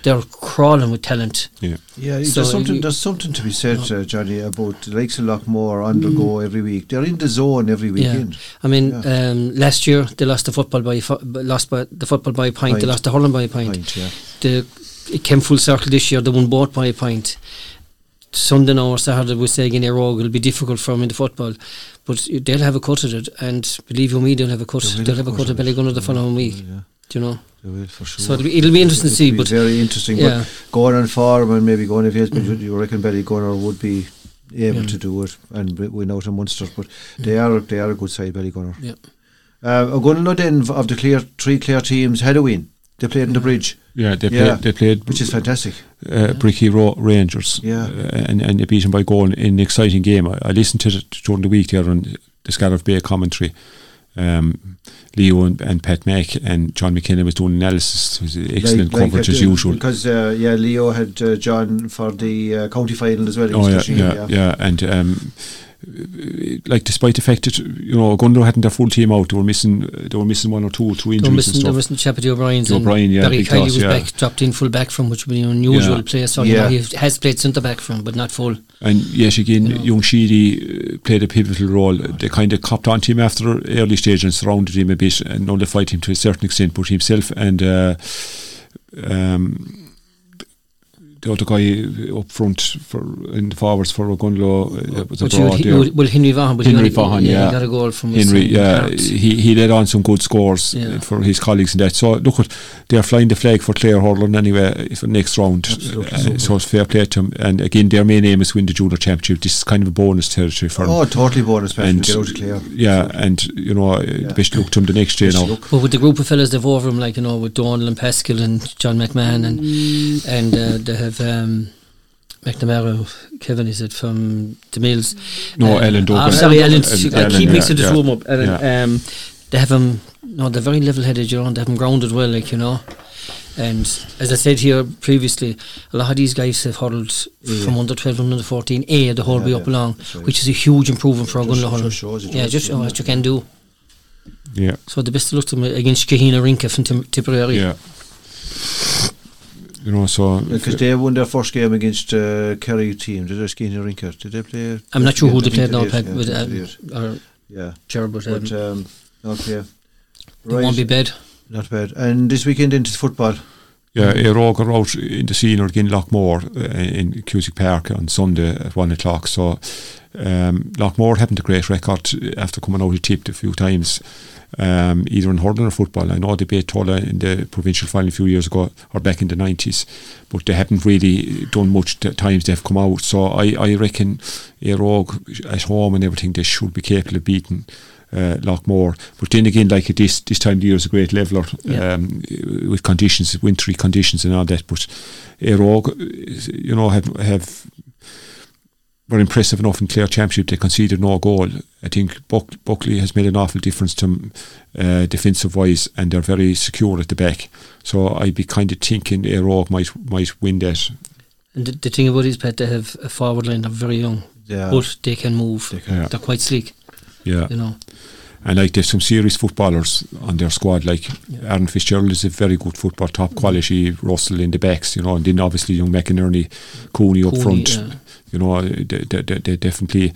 they're crawling with talent. Yeah. Yeah, So there's something. There's something to be said, uh, Johnny, about the likes of Loughmore on the go every week. They're in the zone every weekend. I mean, Yeah. um, last year they lost the football by fo- lost by the football by a pint. They lost the hurling by a pint. Point, yeah. The it came full circle this year. They won both by a pint. Sunday now or Saturday we say again Rogue it'll be difficult for them in the football, but they'll have a cut at it. And believe you me, they'll have a cut. They will They'll have a cut at it. Ballygunner the following week. Yeah, Do you know? they will for sure. So it'll be, it'll be interesting to It'll see. be But very interesting. yeah, But going on farm and maybe going if he has been, you reckon Ballygunner would be able Yeah. to do it and b- win out on Munster. But they are they are a good side, Ballygunner. yeah. Uh, I'm going to know then of the clear three clear teams had a win. They played in the bridge, Yeah, they Yeah. played. They played which is fantastic. uh, Bricky Ro- Rangers. Yeah. uh, and and they beat them by goal in an exciting game. I, I listened to it during the week there on the Scariff Bay commentary. Um, Leo and, and Pat Mack and John McKenna was doing analysis. It was excellent Like- like coverage at as usual. Because uh, yeah, Leo had uh, John for the uh, county final as well. Oh yeah, Cashel, yeah, yeah, and um, like despite the fact that you know Gunlow hadn't their full team out, they were missing they were missing one or two through They're injuries and missing, they're stuff. missing Chappie O'Brien's and O'Brien, yeah, Barry big Kiley loss, was yeah. back, dropped in full back from, which would be an unusual Yeah. place. So you know, he has played centre back from, but not full. And yet again, You know. young Sheedy uh, played a pivotal role. They kind of copped onto him after early stage and surrounded him a bit and nullified him to a certain extent. But himself and uh, um, the other guy up front for in the forwards for Gunlow uh, was But abroad you, there. you, well, Henry Vaughan, but Henry he, only- Vaughan, yeah, yeah. he got a goal from Henry, his yeah, Hearts. he he led on some good scores Yeah. uh, for his colleagues in that. So look, at they're flying the flag for Clare hurling anyway for next round. Uh, so it's fair play to them. And again, their main aim is to win the junior championship. This is kind of a bonus territory for them. Oh, totally bonus, Pat. And- Get out of clear. Yeah, and you know, uh, Yeah. the best look to them the next year now. look. But with the group of fellas they've over him, like you know, with Donald and Pascal and John McMahon, and and uh, they have um, McNamara, Kevin, is it from the Mills? No, Uh, Ellen Dogan. ah, sorry, Ellen. Ellen, I keep yeah, mixing the yeah, two of them up. Ellen, yeah. um, they have him. No, they're very level-headed. You know, they have him grounded well, like you know. And as I said here previously, a lot of these guys have huddled Yeah. from under 12 and under 14 A the whole Yeah, way up yeah, along, right. which is a huge improvement for a Just- gun hurling. just shows it Yeah, does, just doesn't what it? you can do. Yeah, So the best of luck to them against Kahina Rinka from Tim- Tipperary. yeah. You know, so Because they won their first game against uh, Kerry team. Did they Skinny Rinker? Did they play? I'm not sure who they I think played now, yeah, with, I uh, think they did. or Yeah. Ger, but, um, But, um, okay. it won't be bad. Not bad. And this weekend into football. Yeah, Éire Óg are out in the scene again Loughmore uh, in Cusack Park on Sunday at one o'clock. So um, Loughmore having a great record after coming out of tipped a few times, um, either in hurling or football. I know they beat Tulla in the provincial final a few years ago or back in the nineties, but they haven't really done much the times they've come out. So I, I reckon Éire Óg at home and everything they should be capable of beating uh, more. But then again, like at this this time of the year is a great leveler Yeah. um, with conditions, wintry conditions and all that. But Éire Óg, you know, have have were impressive enough in Clare Championship. They conceded no goal. I think Buck, Buckley has made an awful difference to 'em, uh, defensive wise, and they're very secure at the back. So I'd be kind of thinking Éire Óg might might win that. And the, the thing about it is, Pat, they have a forward line, they're very young, Yeah. but they can move. They can. Yeah. They're quite sleek, Yeah. you know. And like there's some serious footballers on their squad. Like Aaron Fitzgerald is a very good football, top mm-hmm. quality. Russell in the backs, you know, and then obviously young McInerney, Cooney up Cooney, front. yeah. You know, they, they, they, they definitely,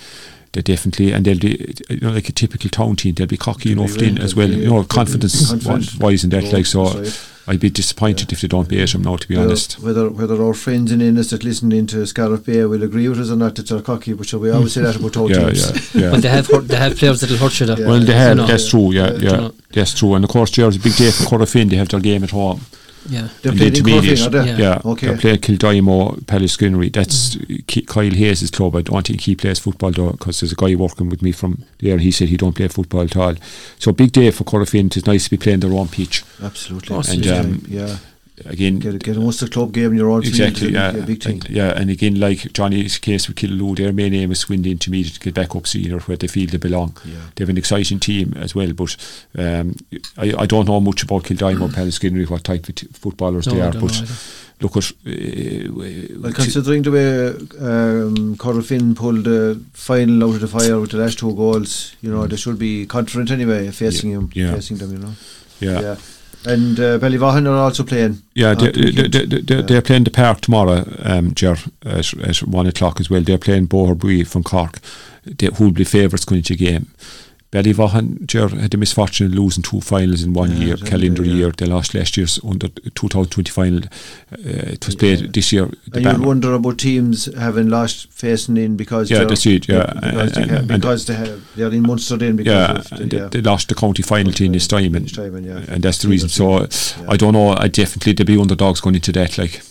they definitely, and they'll be, you know, like a typical town team. They'll be cocky They'll enough then well, as well. You know, they'll confidence wise in that. Like so, that's right. I'd be disappointed if they don't beat him now. To be Whether- honest. Whether whether our friends in Ennis that listen into Scariff Bay will agree with us or not, that they're cocky, but shall we always say that about [laughs] town Yeah, teams. yeah, yeah. But they have hurt, they have players that'll hurt you. There. Yeah. Well, they you have. know. that's true. Yeah, uh, Yeah, yeah, that's true. And of course, there's a big day for Corofin. They have their game at home. Yeah. They're in the in intermediate. Corofin. Yeah. Yeah, Okay. They play Kildimo, Pallaskenry. That's Ki- Kyle Hayes' club. I don't think he plays football though, because there's a guy working with me from there. and He said he don't play football at all. So big day for Corofin. It's nice to be playing their own pitch Absolutely. Of course, And, um, yeah. Again. Get, get a Munster club game in your own Exactly, field. yeah, is a big thing. and, yeah, and again, like Johnny's case with Killaloe, their main aim is to win the intermediate to get back up senior where they feel they belong. Yeah. They have an exciting team as well, but um, I, I don't know much about Kildimo or Pallaskenry, what type of t- footballers No, they are, but look at uh, Well, considering the way um, Corofin pulled the final out of the fire with the last two goals, you know, they should be confident anyway facing him, Mm. Yeah. facing them, you know. yeah. And uh, Ballyvaughan are also playing. Yeah, on they, the they, weekend. they, they, Yeah. they're playing the park tomorrow, um, Ger, at, at one o'clock as well. They're playing Boherbue from Cork, they, who will be favourites going into the game. Ballyvaughan, Ger, had the misfortune of losing two finals in one Yeah, year, calendar yeah. year. They lost last year's under 2020 final. Uh, it was played this year. And you'd wonder about teams having lost facing in because Yeah, that's it, yeah. because, they, And- and- they have they're in Munster then because yeah, of the, they, they lost the county final team this time, and, and, yeah. and that's the reason. So. I don't know. I definitely they'll be underdogs going into that. Like,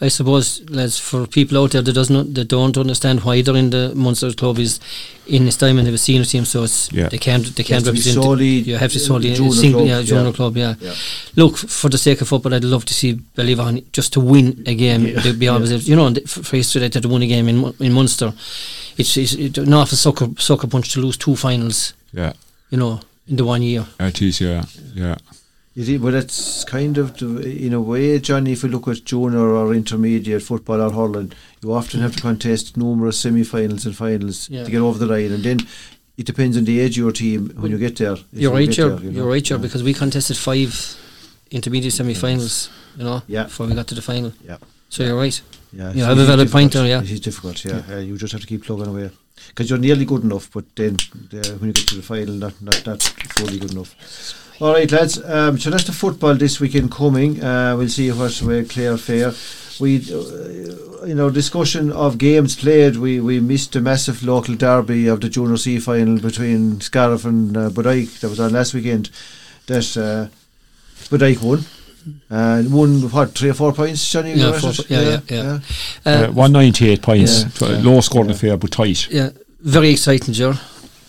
I suppose, lads, for people out there that doesn't that don't understand why they're in the Munster club is in this time and they have a senior team, so it's Yeah. they can't they can't has be represent. solely, you have to uh, solely a junior single, club, yeah, yeah. club, yeah. Yeah. Look, for the sake of football, I'd love to see Ballyvaughan just to win a game. Yeah. They'd be always, you know, for for yesterday to win a game in in Munster, it's, it's, it's an awful sucker sucker punch to lose two finals, yeah, you know, in the one year. it is. Yeah, yeah. You see, but it's kind of, in a way, Johnny, if you look at junior or intermediate football or hurling, you often have to contest numerous semi-finals and finals Yeah. to get over the line. And then it depends on the age of your team when you get there. You're right, get you're, there, you know. you're right, Yeah. because we contested five intermediate semi-finals, you know, Yeah. before we got to the final. Yeah. So you're right. Yeah, You it's- have a valid point there, yeah. It is difficult, yeah. Uh, you just have to keep plugging away. Because you're nearly good enough, but then uh, when you get to the final, not, not, not fully good enough. All right, lads. Um, so that's the football this weekend coming. Uh, we'll see what way Clare fare. We, uh, you know, discussion of games played. We we missed the massive local derby of the Junior C final between Scariff and uh, Bodyke. That was on last weekend. That uh, Bodyke won. And won what three or four points, Johnny? Yeah, four it? po- yeah, yeah, yeah. Uh, Uh, 198 points, Yeah. Yeah. low scoring Yeah. affair, but tight. yeah, very exciting, Joe.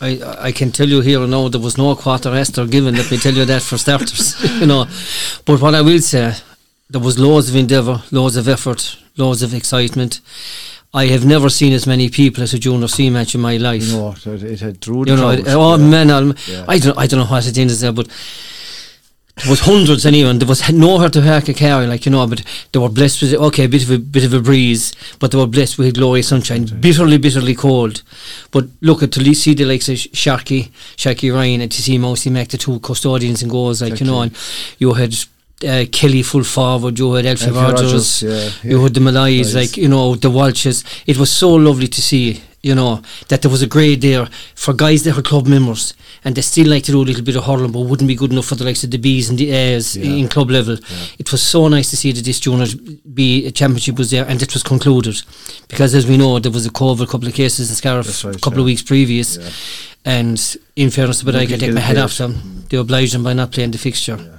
I, I can tell you here and now there was no quarter Esther given. Let me tell you that for starters, [laughs] you know. But what I will say, there was loads of endeavour, loads of effort, loads of excitement. I have never seen as many people as a junior C match in my life. Know, it, it had drew the You know, it- oh yeah. man, Yeah. I don't, I don't know what it is there, but there was hundreds anyway. and There was nowhere to park a car, like you know. But they were blessed with okay, a bit of a bit of a breeze, but they were blessed with glorious sunshine. Bitterly, bitterly cold. But look at to see the likes of Sharky, Sharky Ryan, and to see Mousy Mac, the two custodians and goals, like you know, and you had. Uh, Kelly full forward, you had Elfie Elfie Rogers, Rogers, yeah, you had the Malays, Malays. like you know the Walshes. It was so lovely to see, you know, that there was a grade there for guys that were club members and they still like to do a little bit of hurling, but wouldn't be good enough for the likes of the Bs and the A's Yeah. in club level. It was so nice to see that this junior B championship was there and it was concluded because, as we know, there was a COVID couple of cases in Scariff right, a couple yeah. of weeks previous. Yeah. And in fairness Bodyke, I Nobody take my head off them. They obliged them by not playing the fixture.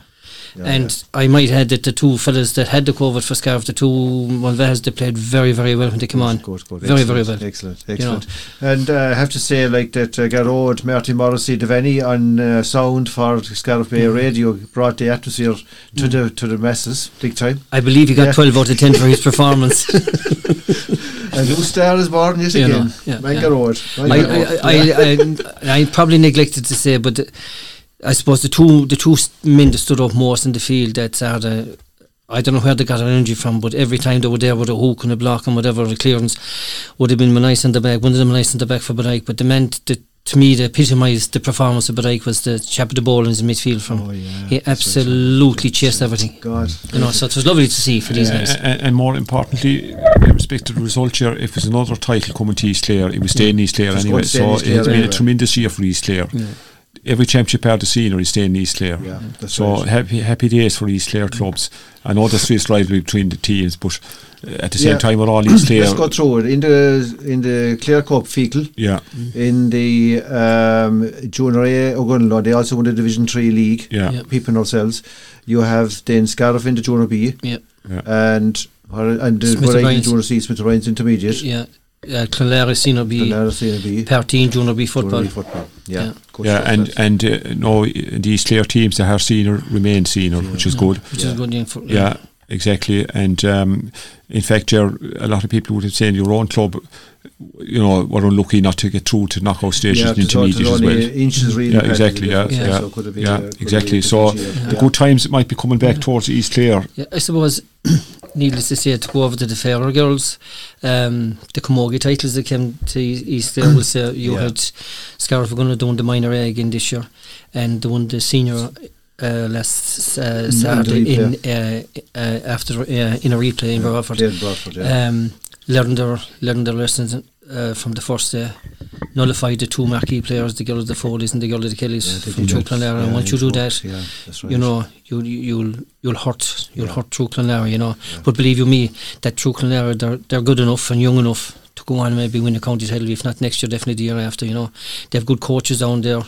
Yeah. Yeah, and I might add that the two fellas that had the COVID for Scariff, the two Mulvehas, they played very, very well when they came on. Good, good. Very, very Excellent, well. Excellent, You know. excellent. And uh, I have to say, like that, uh, Garrod, Marty Morrissey, Devaney on uh, sound for Scariff Bay Mm. Radio brought the atmosphere to the to the masses, big time. I believe he got Yeah. 12 out of 10 for his [laughs] performance. And new star is born yet again. know, yeah, yeah. Garrod. I, Garrod. I, I, I, I probably neglected to say, but the, I suppose the two the two s- men that stood up most in the field that are the I don't know where they got their energy from, but every time they were there with a hook and a block and whatever the clearance would have been nice in the back. One of them nice in the back for Bodyke, but the man that to me, the epitomised the performance of Bodyke was the chap at the ball in his midfield from. Oh, yeah, he that's right, absolutely chased everything. God. You know, so it was lovely to see for these Uh, guys. and, and more importantly, in respect to the result here, if there's another title coming to East Clare, it was staying in East Clare anyway. going to stay in So it's been anyway. a tremendous year for East Clare. Every championship part of the senior is staying in East Clare. Yeah, so right. happy happy days for East Clare clubs. I know there's fierce rivalry between the teams, but uh, at the same Yeah. time, we're all East [coughs] Clare. Let's go through it in the in the Clare Cup Fecal. Yeah, In the um, Junior A Ogonnelloe, they also won the Division Three league. yeah, Yeah. Peeping ourselves, you have then Scariff in the Junior B, Yeah, and and the Smith Borrego O'Brien's. Junior C, Smith Ryan's Intermediate, yeah. Uh, Clonlara Senior B, and now Senior B, Junior B Junior football. B football. Yeah, Yeah. yeah, and and uh, no, the East Clare teams that are senior remain senior, which is good. Which Yeah. is good. Yeah, for, Yeah, exactly. And um, in fact, Ger, a lot of people would have said your own club, you know, were unlucky not to get through to knockout stages yeah, and it's all- it's intermediate as well. inches really. Yeah, exactly. to Yeah, yeah, so it could have been yeah, a- exactly. So different the good times might be coming back towards East Clare. Yeah, I suppose, needless to say, to go over to the fairer girls, um, the Camogie titles that came to East there was uh, you Yeah. had were going to do the minor A again this year, and they won the senior uh, last uh, Saturday in uh, uh, after uh, in a replay in Broadford. Played Broadford, yeah. Um, learned their learned their lessons uh, from the first day. Nullified the two marquee players, the girl of the Foldies and the girl of the Kellys Yeah, from True. Clonlara. And Yeah, once you do that, yeah, right. you know, you'll you'll you'll hurt you'll hurt Truagh Clonlara, you know. But believe you me, that Truagh Clonlara they're they're good enough and young enough to go on and maybe win the county title. If not next year, definitely the year after. You know, they have good coaches down there.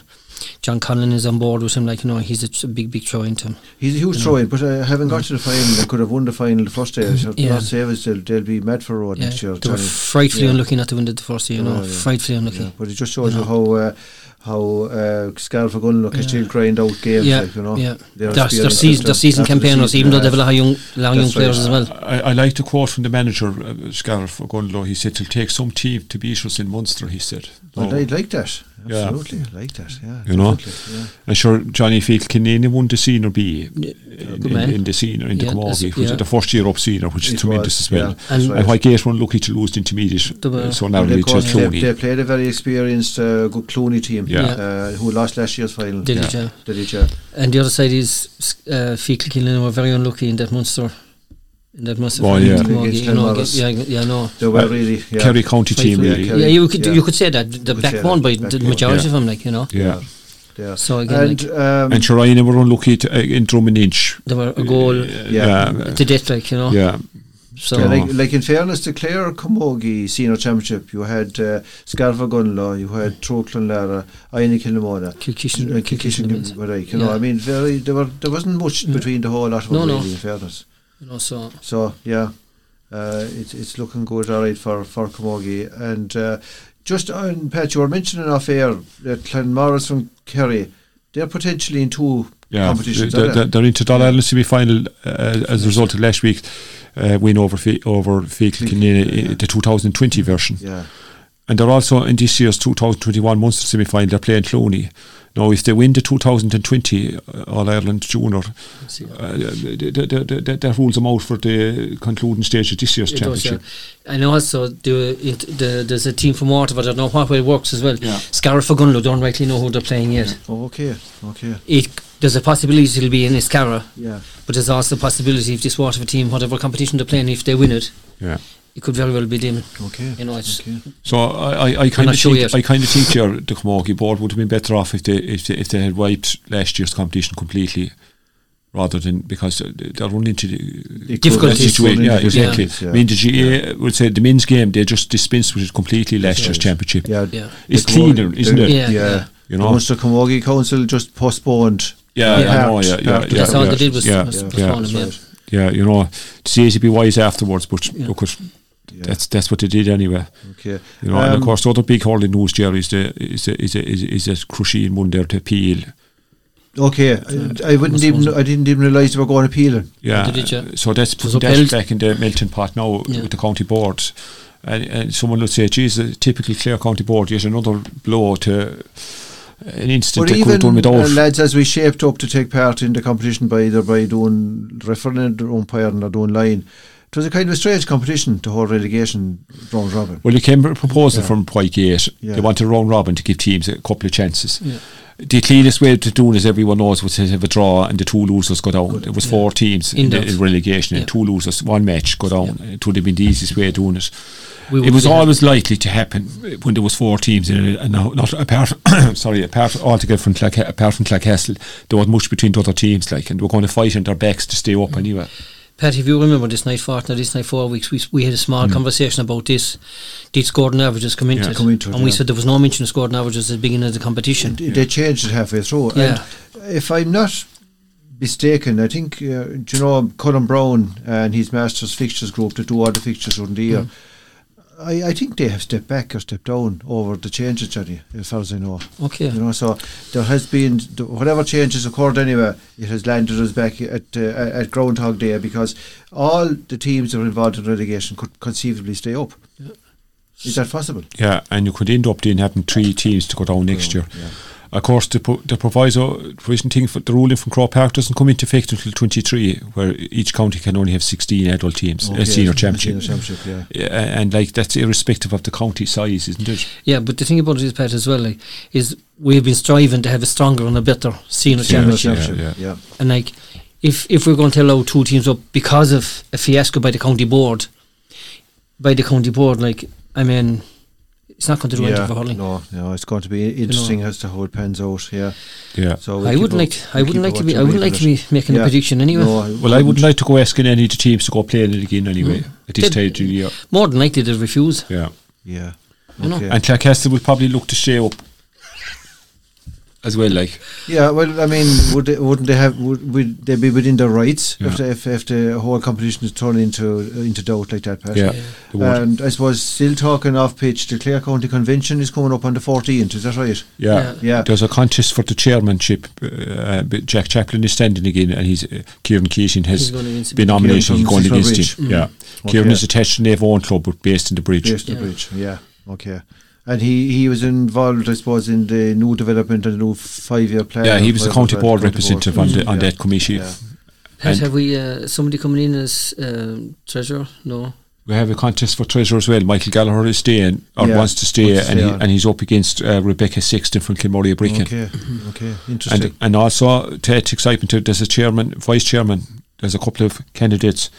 John Conlon is on board with him, like you know, he's a, a big big throw into him. He's a huge throw in, but uh, having got to the final, they could have won the final the first day. So Yeah. not save us, they'll, they'll be mad for road Yeah, next year. they were frightfully Yeah. unlucky not to win the first year. You know, Oh, yeah. frightfully unlucky. Yeah, but it just shows You you, know. how uh, how uh, Scariff are going to look Yeah. still grind out games. Yeah, like, you know. yeah. They're Their, their, season, their after- season after the even though they have a lot of young, lot of young That's right. players as well. I, I like the quote from the manager, uh, Scariff He said, "It'll take some team to beat us in Munster." He said, Well, No. I like that. Yeah. Absolutely, I like that. Yeah, You know? definitely, yeah. I'm sure Johnny Field Kinane won the senior B in, good in, man. in the senior in the Yeah, Camogie, that's- which yeah. is the first year up senior, which is It tremendous was, as well. yeah, And- that's right. And why Gate were unlucky to lose the intermediate They uh, so Well, narrowly of to course, they, Clooney. they played a very experienced, uh, good Clooney team Yeah. uh, who lost last year's final. Did Yeah. it, yeah. Did it, yeah. And the other side is uh, Feakle Killeen were very unlucky in that Munster. In that Munster Oh, final yeah. Camogie, Against you know, Glenmorris. yeah, yeah, no. They were Uh, really, yeah. Kerry County team, Frightful. really. Yeah, you could yeah. you could say that the could back one that, by back the majority Yeah. of them, like you know. Yeah. yeah. So again, And, like, um, And Shireen were unlucky to, uh, in Drummond Inch. they were a goal Yeah. Yeah. to death, like you know. yeah. So Yeah, like, like in fairness to Clare Camogie Senior Championship, you had uh, Scarfa Gunlaw, you had Troclan Lara, Aina Kilnamona, Kilkishen- uh, Kilkishen Kilkishen, means. right, you know, Yeah. I mean, very, there, were, there wasn't much Yeah. between the whole lot of No, them, no. really, in fairness. You know, so So, yeah, uh, it's, it's looking good, all right, for, for Camogie. And uh, just on, Pat, you were mentioning off air that Clonmorris from Kerry, they're potentially in two Yeah, competitions, they're, they're, they? they're into Double Island semi final uh, as a result of last week. uh, win over Fe- over Feakle Kilkenny, uh, the 2020 version. Yeah. And they're also in this year's 2021 Munster semi final, they're playing Clooney. Now, if they win the 2020 uh, All Ireland Junior, uh, that, that, that, that rules them out for the concluding stage of this year's It does, championship. yeah. And also, the, it, the, there's a team from Waterford, I don't know what way it works as well. Yeah. Gunlow don't rightly know who they're playing yet. Oh, okay. Okay. It, there's a possibility it'll be in Iscara, Yeah. but there's also a possibility if this Waterford team, whatever competition they're playing, if they win it, Yeah. It could very well be them. Okay. You know, it's- okay. So I, I, I kind of sure think yet. I kind of think your the Camogie board would have been better off if they if they, if they had wiped last year's competition completely, rather than because they're running into the Difficulties. that situation. Yeah, exactly. difficulties, yeah. I mean, the GAA would say the men's game they just dispensed with it completely last year's championship. Yeah. Yeah. It's the cleaner, Camogie- isn't it? Yeah, Yeah. yeah. You The know. Munster Camogie Council just postponed. Yeah, Yeah. I know. Yeah, yeah, yeah. That's all yeah, they did was- yeah, yeah, postpone yeah. yeah. You know, it's easy to be wise afterwards, but Yeah. look, at, Yeah. that's that's what they did anyway. okay. You know, and of Um, course, the other big hurling news, Jerry, is the is the, is the, is, is that Crusheen won there to Peel. Okay, I, I wouldn't even. I didn't even realise they were going appealing. Yeah, They did, yeah. so that's was that back in the melting pot now Yeah. with the county board. And, and someone would say, geez, a typically Clare County board, yet another blow to an instant But they could have done even uh, lads, as we shaped up to take part in the competition by either by doing referendum or umpiring or doing line, it was a kind of a strange competition to hold relegation round robin. well, it came a proposal Yeah. from Gate. Yeah. They wanted round robin to give teams a couple of chances. Yeah. The cleanest way to do it, as everyone knows, was to have a draw and the two losers go down. There was yeah. four teams in, In the, in relegation, Yeah. and two losers, one match go down. It would have been the easiest way of doing it. We it was be- always likely to happen when there was four teams in it, and not, not apart. [coughs] sorry, apart altogether from Clack, apart from Clarecastle, there was much between the other teams, like, and they were going to fight on their backs to stay up mm. anyway. Pat, if you remember this night fortnight, this night four weeks, we, we had a small conversation about this. Did scoring averages come into. Yeah, it? come into it, and we said there was no mention of scoring averages at the beginning of the competition. D- They changed it halfway through. Yeah. And if I'm not mistaken, I think, uh, do you know, Colin Brown and his Masters Fixtures group that do all the fixtures on the year, I, I think they have stepped back or stepped down over the changes, Johnny, as far as I know. Okay. You know, so there has been the- whatever changes occurred anyway. It has landed us back at uh, at Groundhog Day because all the teams that are involved in relegation could conceivably stay up. Is that possible? Yeah, and you could end up then having three teams to go down next year. Yeah. Of course, the, pro- the proviso provision thing for the ruling from Croke Park doesn't come into effect until 23, where each county can only have 16 adult teams, Okay, a senior a championship. senior championship, yeah. Yeah, and like that's irrespective of the county size, isn't it? Yeah, but the thing about it is, Pat, as well, like, is we've been striving to have a stronger and a better senior Senior championship. championship, yeah. yeah. And like, if if we're going to allow two teams up because of a fiasco by the county board, by the county board, like, I mean, it's not going to do anything for hurling. no, no, it's going to be interesting as to how it pans out. Yeah, Yeah. so we'll I wouldn't a- like. I wouldn't like to be. I wouldn't like to be making Yeah. a prediction anyway. No, I Well, I wouldn't like to go asking any of the teams to go playing it again anyway at this Did- stage of the year. More than likely, they'd refuse. Yeah. Yeah, You know. okay. And Clarecastle would probably look to stay up as well, like. Yeah, well, I mean, would they, wouldn't they have? Would, would they be within their rights Yeah. if, the, if if the whole competition is turned into into doubt like that? Pat? Yeah. they would. And I suppose still talking off pitch, the Clare County Convention is coming up on the 14th. Is that right? yeah. Yeah. Yeah. There's a contest for the chairmanship. Uh, but Jack Chaplin is standing again, and he's uh, Kieran Keating has He's going been nominated. from He's going against Bridge. him. Mm. Yeah. Okay. Kieran is attached to Nave Own Club, but based in the bridge. Based the Yeah. bridge. Yeah. Okay. And he, he was involved, I suppose, in the new development and the new five year plan. Yeah, he was the county board county representative on, the, on Yeah. that committee. Yeah. Pat, And- have we uh, somebody coming in as um, treasurer? No. We have a contest for treasurer as well. Michael Gallagher is staying, or Yeah, wants to stay, wants to and, stay he, and he's up against uh, Rebecca Sexton from Kilmurry Ibrickane. Okay. Okay. Interesting. And, and also, to add excitement to there's a chairman, vice chairman, there's a couple of candidates.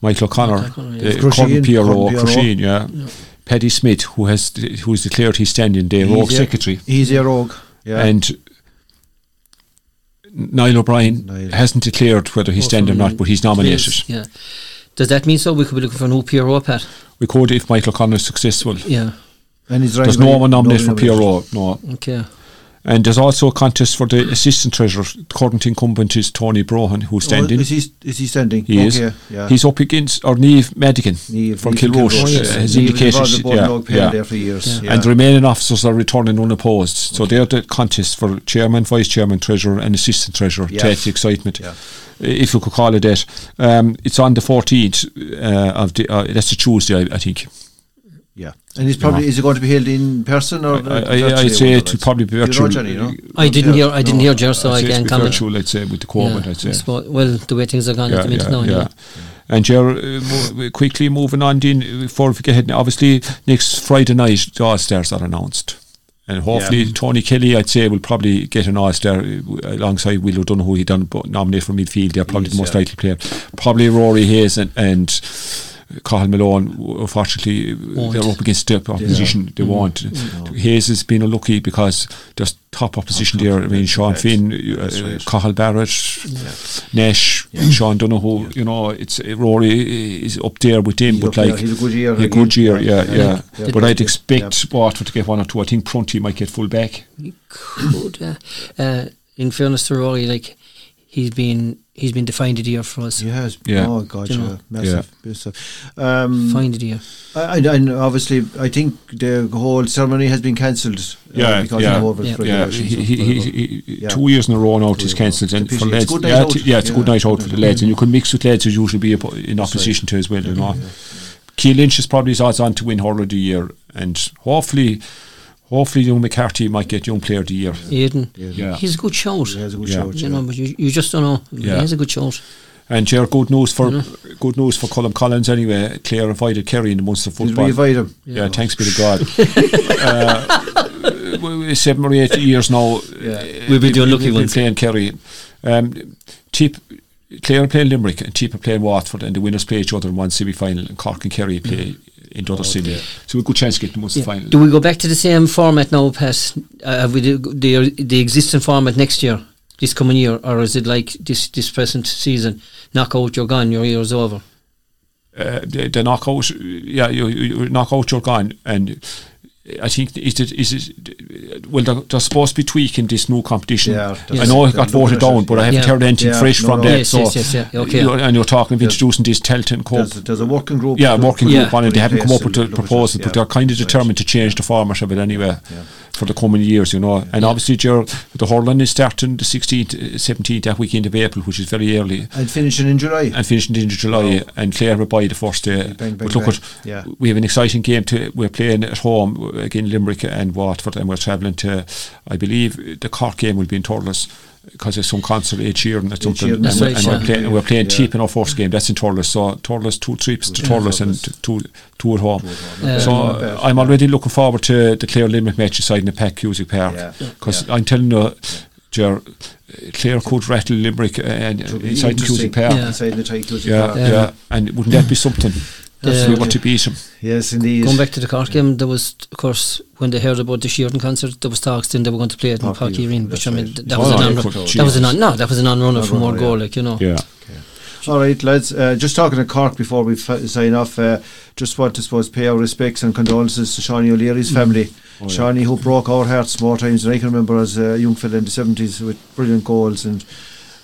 Michael O'Connor, Michael O'Connor, yeah. uh, Crusheen, Corbin Pierrot, Corbin Pierrot. Crusheen, yeah. Yeah. Paddy Smith, who has who has declared he's standing there, He's rogue a- secretary, He's a rogue. Yeah. and Niall O'Brien Niall. hasn't declared whether he's standing or not, but he's nominated. Yeah. Does that mean so? We could be looking for a new PRO, Pat? We could if Michael O'Connor is successful. Yeah. And he's There's no by- one nominated for nobody PRO, no. Okay. And there's also a contest for the assistant treasurer. Current incumbent is Tony Brohan, who's standing. Oh, is he is he standing? He is. Yeah. He's up against or Neve Madigan Niamh- from Niamh Kilroche. Kilroche, Oh, yes. has indicated, involved in Bournemouth yeah, yeah. there for years. Yeah. Yeah. And the remaining officers are returning unopposed. So they're the contest for chairman, vice chairman, treasurer, and assistant treasurer. Yeah. Take the excitement, Yeah. if you could call it that. Um, it's on the 14th uh, of the. Uh, that's a Tuesday, I, I think. Yeah. And it's probably is he going to be held in person or? I, I, virtually, I'd say I it wonder, would probably be You know, virtual. Johnny, you know? I didn't hear. I didn't No. hear Jer, so I'd I can't comment. virtual, I'd say, with the COVID. Yeah, I'd say. Suppose- well, the way things are going at the minute now. Yeah. And Ger, uh, mo- quickly moving on, Dean, before we get ahead, obviously next Friday night the All Stars are announced. And hopefully Yeah. Tony Kelly, I'd say, will probably get an All Star alongside Will O'Donoghue. He done but nominated for midfield. They're probably Yes, the most yeah. likely player. Probably Rory Hayes and, and Cathal Malone. Unfortunately, Won't. they're up against the opposition. They won't. Hayes has been unlucky because there's top opposition there. I mean, Sean Finn, That's uh, right. Cathal Barrett, Nash, Sean Donoghue. You know, it's uh, Rory is up there with him, He's but up there. like He's a good year a good year, yeah, Yeah, yeah. yeah. But I'd expect Waterford to get one or two. I think Prunty might get full back. Could, uh, uh, in fairness to Rory, like he's been he's been defined of the year for us. He has. Yeah. Oh God, You yeah. know. massive. massive. Um, Defined of the year. I, I, and obviously, I think the whole ceremony has been cancelled. Uh, Yeah, because yeah. of COVID Yeah. Yeah, he, he, he, he, Yeah. two years in a row now it is Two years in a row. cancelled. And It's a for pity. It's a good night yeah, out. t- yeah, it's a good Yeah. night out for the lads, and you can mix with lads who usually be in opposition to as well. You know, Cian Lynch is probably his odds on to win Hurler of the year, and hopefully, hopefully, young McCarthy might get young player of the year. Aiden, Yeah. he's a good shout. He has a good Yeah. shout. You yeah. know, but you, you just don't know. Yeah. He has a good shout. And Ger, good news for Mhm. good news for Colm Collins anyway. Clare invited Kerry in the Munster Did football. we invite him? Yeah, thanks be to God. [laughs] uh, we- we- seven or eight years now. Yeah. uh, We've been doing we- lucky we've ones. playing Kerry. Um, Tip, Clare playing Limerick and Tip are playing Waterford, and the winners play each other in one semi final, and Cork and Kerry play in the other semi. So we've a good chance to get the Munster Yeah. final. Do we go back to the same format now, Pat? Uh, have we the, the the existing format next year, this coming year, or is it like this this present season? Knock out, you're gone, your year's over. uh, the, the knockout, yeah, you, you knock out, you're gone. And I think is it is it well they're, they're supposed to be tweaking this new competition. Yeah, I know it got voted down, it, but I haven't Yeah. heard anything Yeah, fresh no, from no. that. Yes, so yes, yes, yeah, okay. you know, and you're talking of There's- introducing this Tailteann Cup. There's, there's a working group. Yeah, working Yeah. group on it. They haven't come up with to a look at it, proposal, yeah. but they're kind of determined to change the format of it anyway Yeah. For the coming years, you know. And obviously, Ger, the hurling is starting the 16th, uh, 17th, that weekend of April, which is very early. And finishing in July. and finishing in July and Clare buy the first day. Bang, bang, but look, bang. at, Yeah. we have an exciting game. To we're playing at home again, Limerick and Waterford, and we're travelling to. I believe the Cork game will be in Thurles because there's some concert each year and that's something. Sheeran, And, we're- right, and yeah. we're playing, we're playing Yeah. cheap in our first game. That's in Thurles. So Thurles two trips to Thurles and Thurles. two two at home. Yeah. So Not uh, I'm already looking forward to the Clare Limerick match aside in the Pack Music Park Yeah. because Yeah. I'm telling you. Ger, Clare could rattle Limerick uh, and It'll be inside the interesting. Music Park. Yeah. Inside the tight Music Yeah, Park. yeah, Yeah. and wouldn't that be something? Yeah. If we were to beat them. Yes, indeed. Going back to the Cork game, there was, of course, when they heard about the Sheeran concert, there was talks then they were going to play it in Parky, Parky Arena, which I mean, right. th- that Oh, was a no, non that was a non no, that was a non-runner for Non-runner, more goal, yeah. like you know. Yeah. All right, lads. Uh, just talking to Cork before we f- sign off. Uh, just want to suppose pay our respects and condolences to Seanie O'Leary's family. Oh, yeah. Who broke our hearts more times than I can remember as a young fella in the seventies with brilliant goals and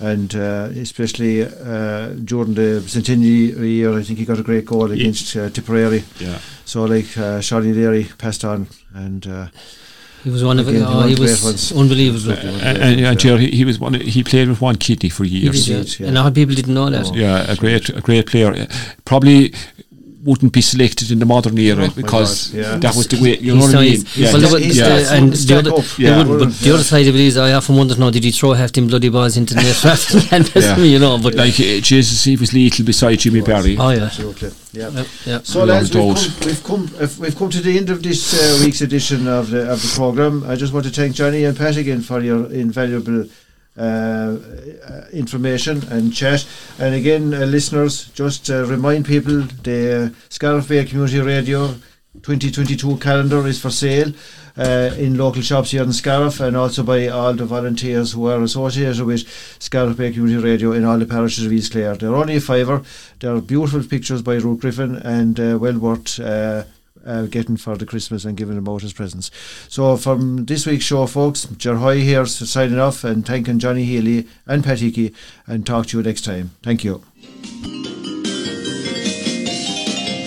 and uh, especially uh, during the centenary year, I think he got a great goal against uh, Tipperary. Yeah. So like uh, Seanie O'Leary passed on, and uh, He was one of Again, oh, one he of the great was ones. unbelievable. And, and, and Gerard, he, he was one. He played with one kidney for years. did, yeah. And a lot of people didn't know that. Oh. Yeah, a great, a great player. Probably wouldn't be selected in the modern era my because God, yeah. that was the way. You know what I mean? Yeah. well, He's- the- he's the- and the other, Yeah. wouldn't- but the other side of it is, I often wonder now, did he throw half them bloody balls into the net rather than Yeah. [laughs] you know? But like uh, Jesus, he was lethal beside Jimmy Barry. oh yeah, absolutely, yeah. Yep, yeah. So, We lads, all we've come, we've come if we've come to the end of this uh, week's edition of the of the program. I just want to thank Johnny and Pat again for your invaluable uh, uh, information and chat. And again, uh, listeners, just uh, remind people the Scariff Bay Community Radio 2022 calendar is for sale. Uh, in local shops here in Scariff and also by all the volunteers who are associated with Scariff Bay Community Radio in all the parishes of East Clare. They're only a fiver. They're beautiful pictures by Ruth Griffin and uh, well worth uh, uh, getting for the Christmas and giving them out as presents. So from this week's show, folks, Ger Hoy here signing off and thanking Johnny Healy and Pat Hickey and talk to you next time. Thank you.